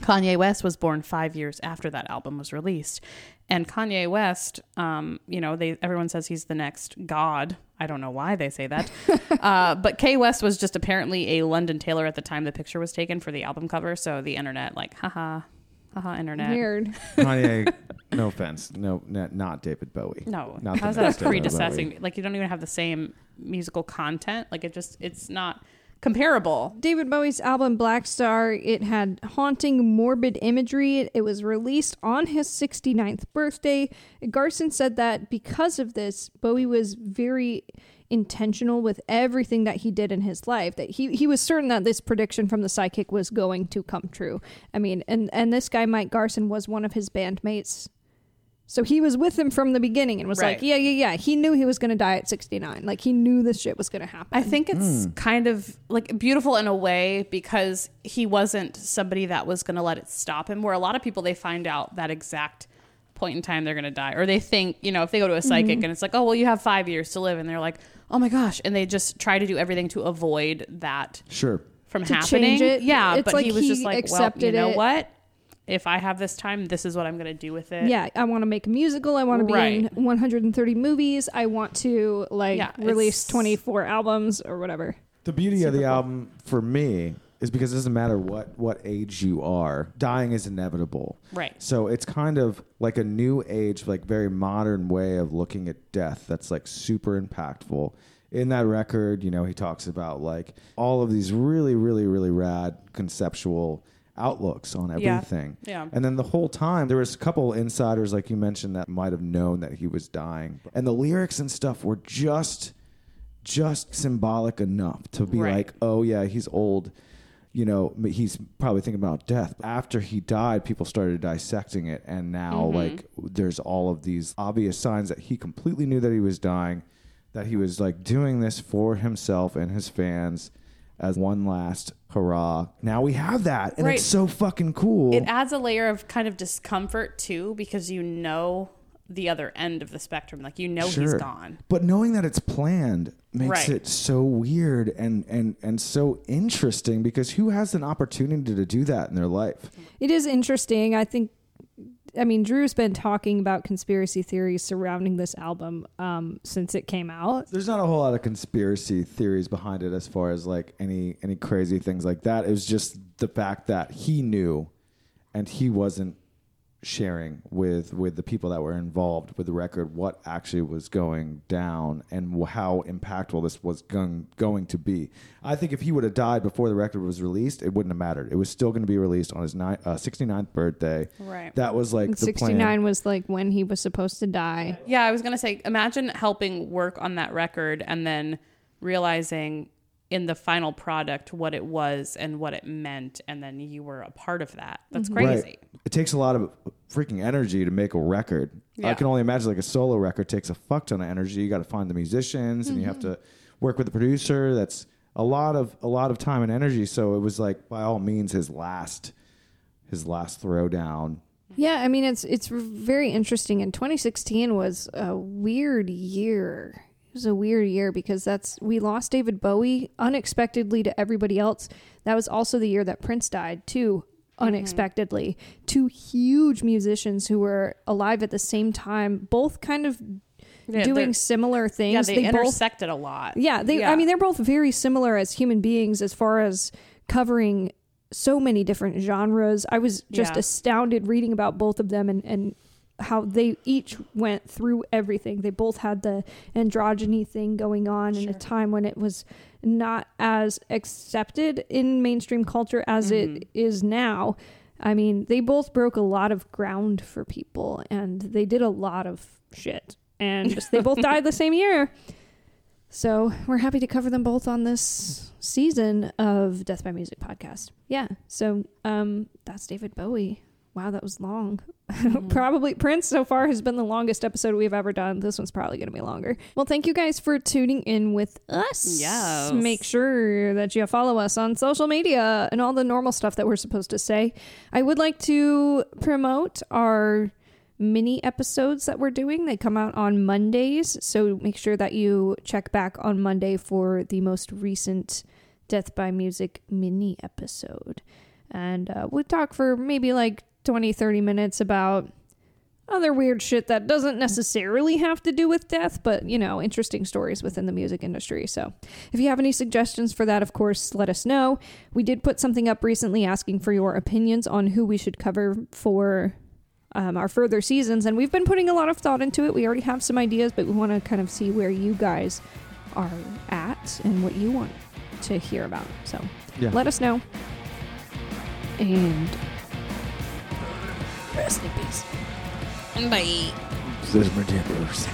Kanye West was born five years after that album was released, and Kanye West, um, you know, they everyone says he's the next god. I don't know why they say that, uh, but K West was just apparently a London tailor at the time the picture was taken for the album cover. So the internet, like, haha, haha, internet. Weird. Kanye, no offense, no, not, not David Bowie. No, Not how's that predecessing? Like you don't even have the same musical content. Like it just, it's not comparable. David Bowie's album Blackstar, it had haunting, morbid imagery. It was released on his 69th birthday. Garson said that because of this, Bowie was very intentional with everything that he did in his life that he he was certain that this prediction from the psychic was going to come true i mean and and this guy mike garson was one of his bandmates so he was with him from the beginning and was Right. like yeah yeah yeah he knew he was going to die at 69 like he knew this shit was going to happen I think it's hmm. kind of like beautiful in a way because he wasn't somebody that was going to let it stop him. Where a lot of people they find out that exact point in time they're going to die, or they think you know if they go to a psychic mm-hmm. and it's like oh well you have five years to live, and they're like oh my gosh, and they just try to do everything to avoid that Sure. from To happening. change it. Yeah, It's but like he was he just like well accepted you know it. what. If I have this time, this is what I'm going to do with it. yeah i want to make a musical i want to be Right. in 130 movies i want to like Yeah, release 24 albums or whatever The beauty of the cool. album for me is because it doesn't matter what what age you are, dying is inevitable. Right. So it's kind of like a new age, like very modern way of looking at death that's like super impactful. In that record, you know, he talks about like all of these really, really, really rad conceptual outlooks on Yeah. everything. Yeah. And then the whole time there was a couple insiders like you mentioned that might have known that he was dying. And the lyrics and stuff were just just symbolic enough to be Right. like, oh yeah, he's old. You know, m- he's probably thinking about death. After he died, people started dissecting it, and now Mm-hmm. like there's all of these obvious signs that he completely knew that he was dying, that he was like doing this for himself and his fans as one last hurrah. Now we have that, and Right. it's so fucking cool. It adds a layer of kind of discomfort too because you know the other end of the spectrum. Like you know he's gone. But knowing that it's planned makes Right. it so weird and, and, and so interesting because who has an opportunity to do that in their life? It is interesting. I think, I mean, Drew's been talking about conspiracy theories surrounding this album um, since it came out. There's not a whole lot of conspiracy theories behind it as far as like any any crazy things like that. It was just the fact that he knew and he wasn't sharing with with the people that were involved with the record what actually was going down and how impactful this was going going to be. I think if he would have died before the record was released, it wouldn't have mattered. It was still going to be released on his ni- uh, 69th birthday. Right. That was like And the 69 plan. was like when he was supposed to die. Yeah, I was gonna say, imagine helping work on that record and then realizing in the final product what it was and what it meant, and then you were a part of that. That's mm-hmm. crazy. Right. It takes a lot of freaking energy to make a record. I can only imagine like a solo record takes a fuck ton of energy. You got to find the musicians and you have mm-hmm. to work with the producer. That's a lot of a lot of time and energy. So it was like by all means his last his last throwdown. Yeah, I mean it's it's very interesting. And 2016 was a weird year. It was a weird year because that's we lost David Bowie unexpectedly to everybody else. That was also the year that Prince died too mm-hmm. unexpectedly. Two huge musicians who were alive at the same time, both kind of Yeah, doing similar things. Yeah, they, both intersected a lot. yeah, they. I mean, they're both very similar as human beings as far as covering so many different genres. I was just Yeah. astounded reading about both of them and and how they each went through everything. They both had the androgyny thing going on in a time when it was not as accepted in mainstream culture as it is now. I mean, they both broke a lot of ground for people and they did a lot of shit. And just, they both died the same year. So we're happy to cover them both on this season of Death by Music podcast. Yeah. So um, that's David Bowie. Wow, that was long. probably Prince so far has been the longest episode we've ever done. This one's probably going to be longer. Well, thank you guys for tuning in with us. Yes. Make sure that you follow us on social media and all the normal stuff that we're supposed to say. I would like to promote our mini episodes that we're doing. They come out on Mondays, so make sure that you check back on Monday for the most recent Death by Music mini episode. And uh, we talk for maybe like 20, 30 minutes about other weird shit that doesn't necessarily have to do with death, but you know, interesting stories within the music industry. So, if you have any suggestions for that, of course, let us know. We did put something up recently asking for your opinions on who we should cover for um, our further seasons, and we've been putting a lot of thought into it. We already have some ideas, but we want to kind of see where you guys are at and what you want to hear about. So, Yeah. let us know. And rest in peace. Bye. This is ridiculous.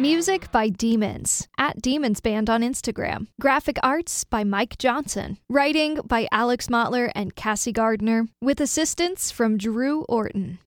Music by Demons at Demons Band on Instagram. Graphic arts by Mike Johnson. Writing by Alex Motteler and Cassie Gardener, with assistance from Drew Orton.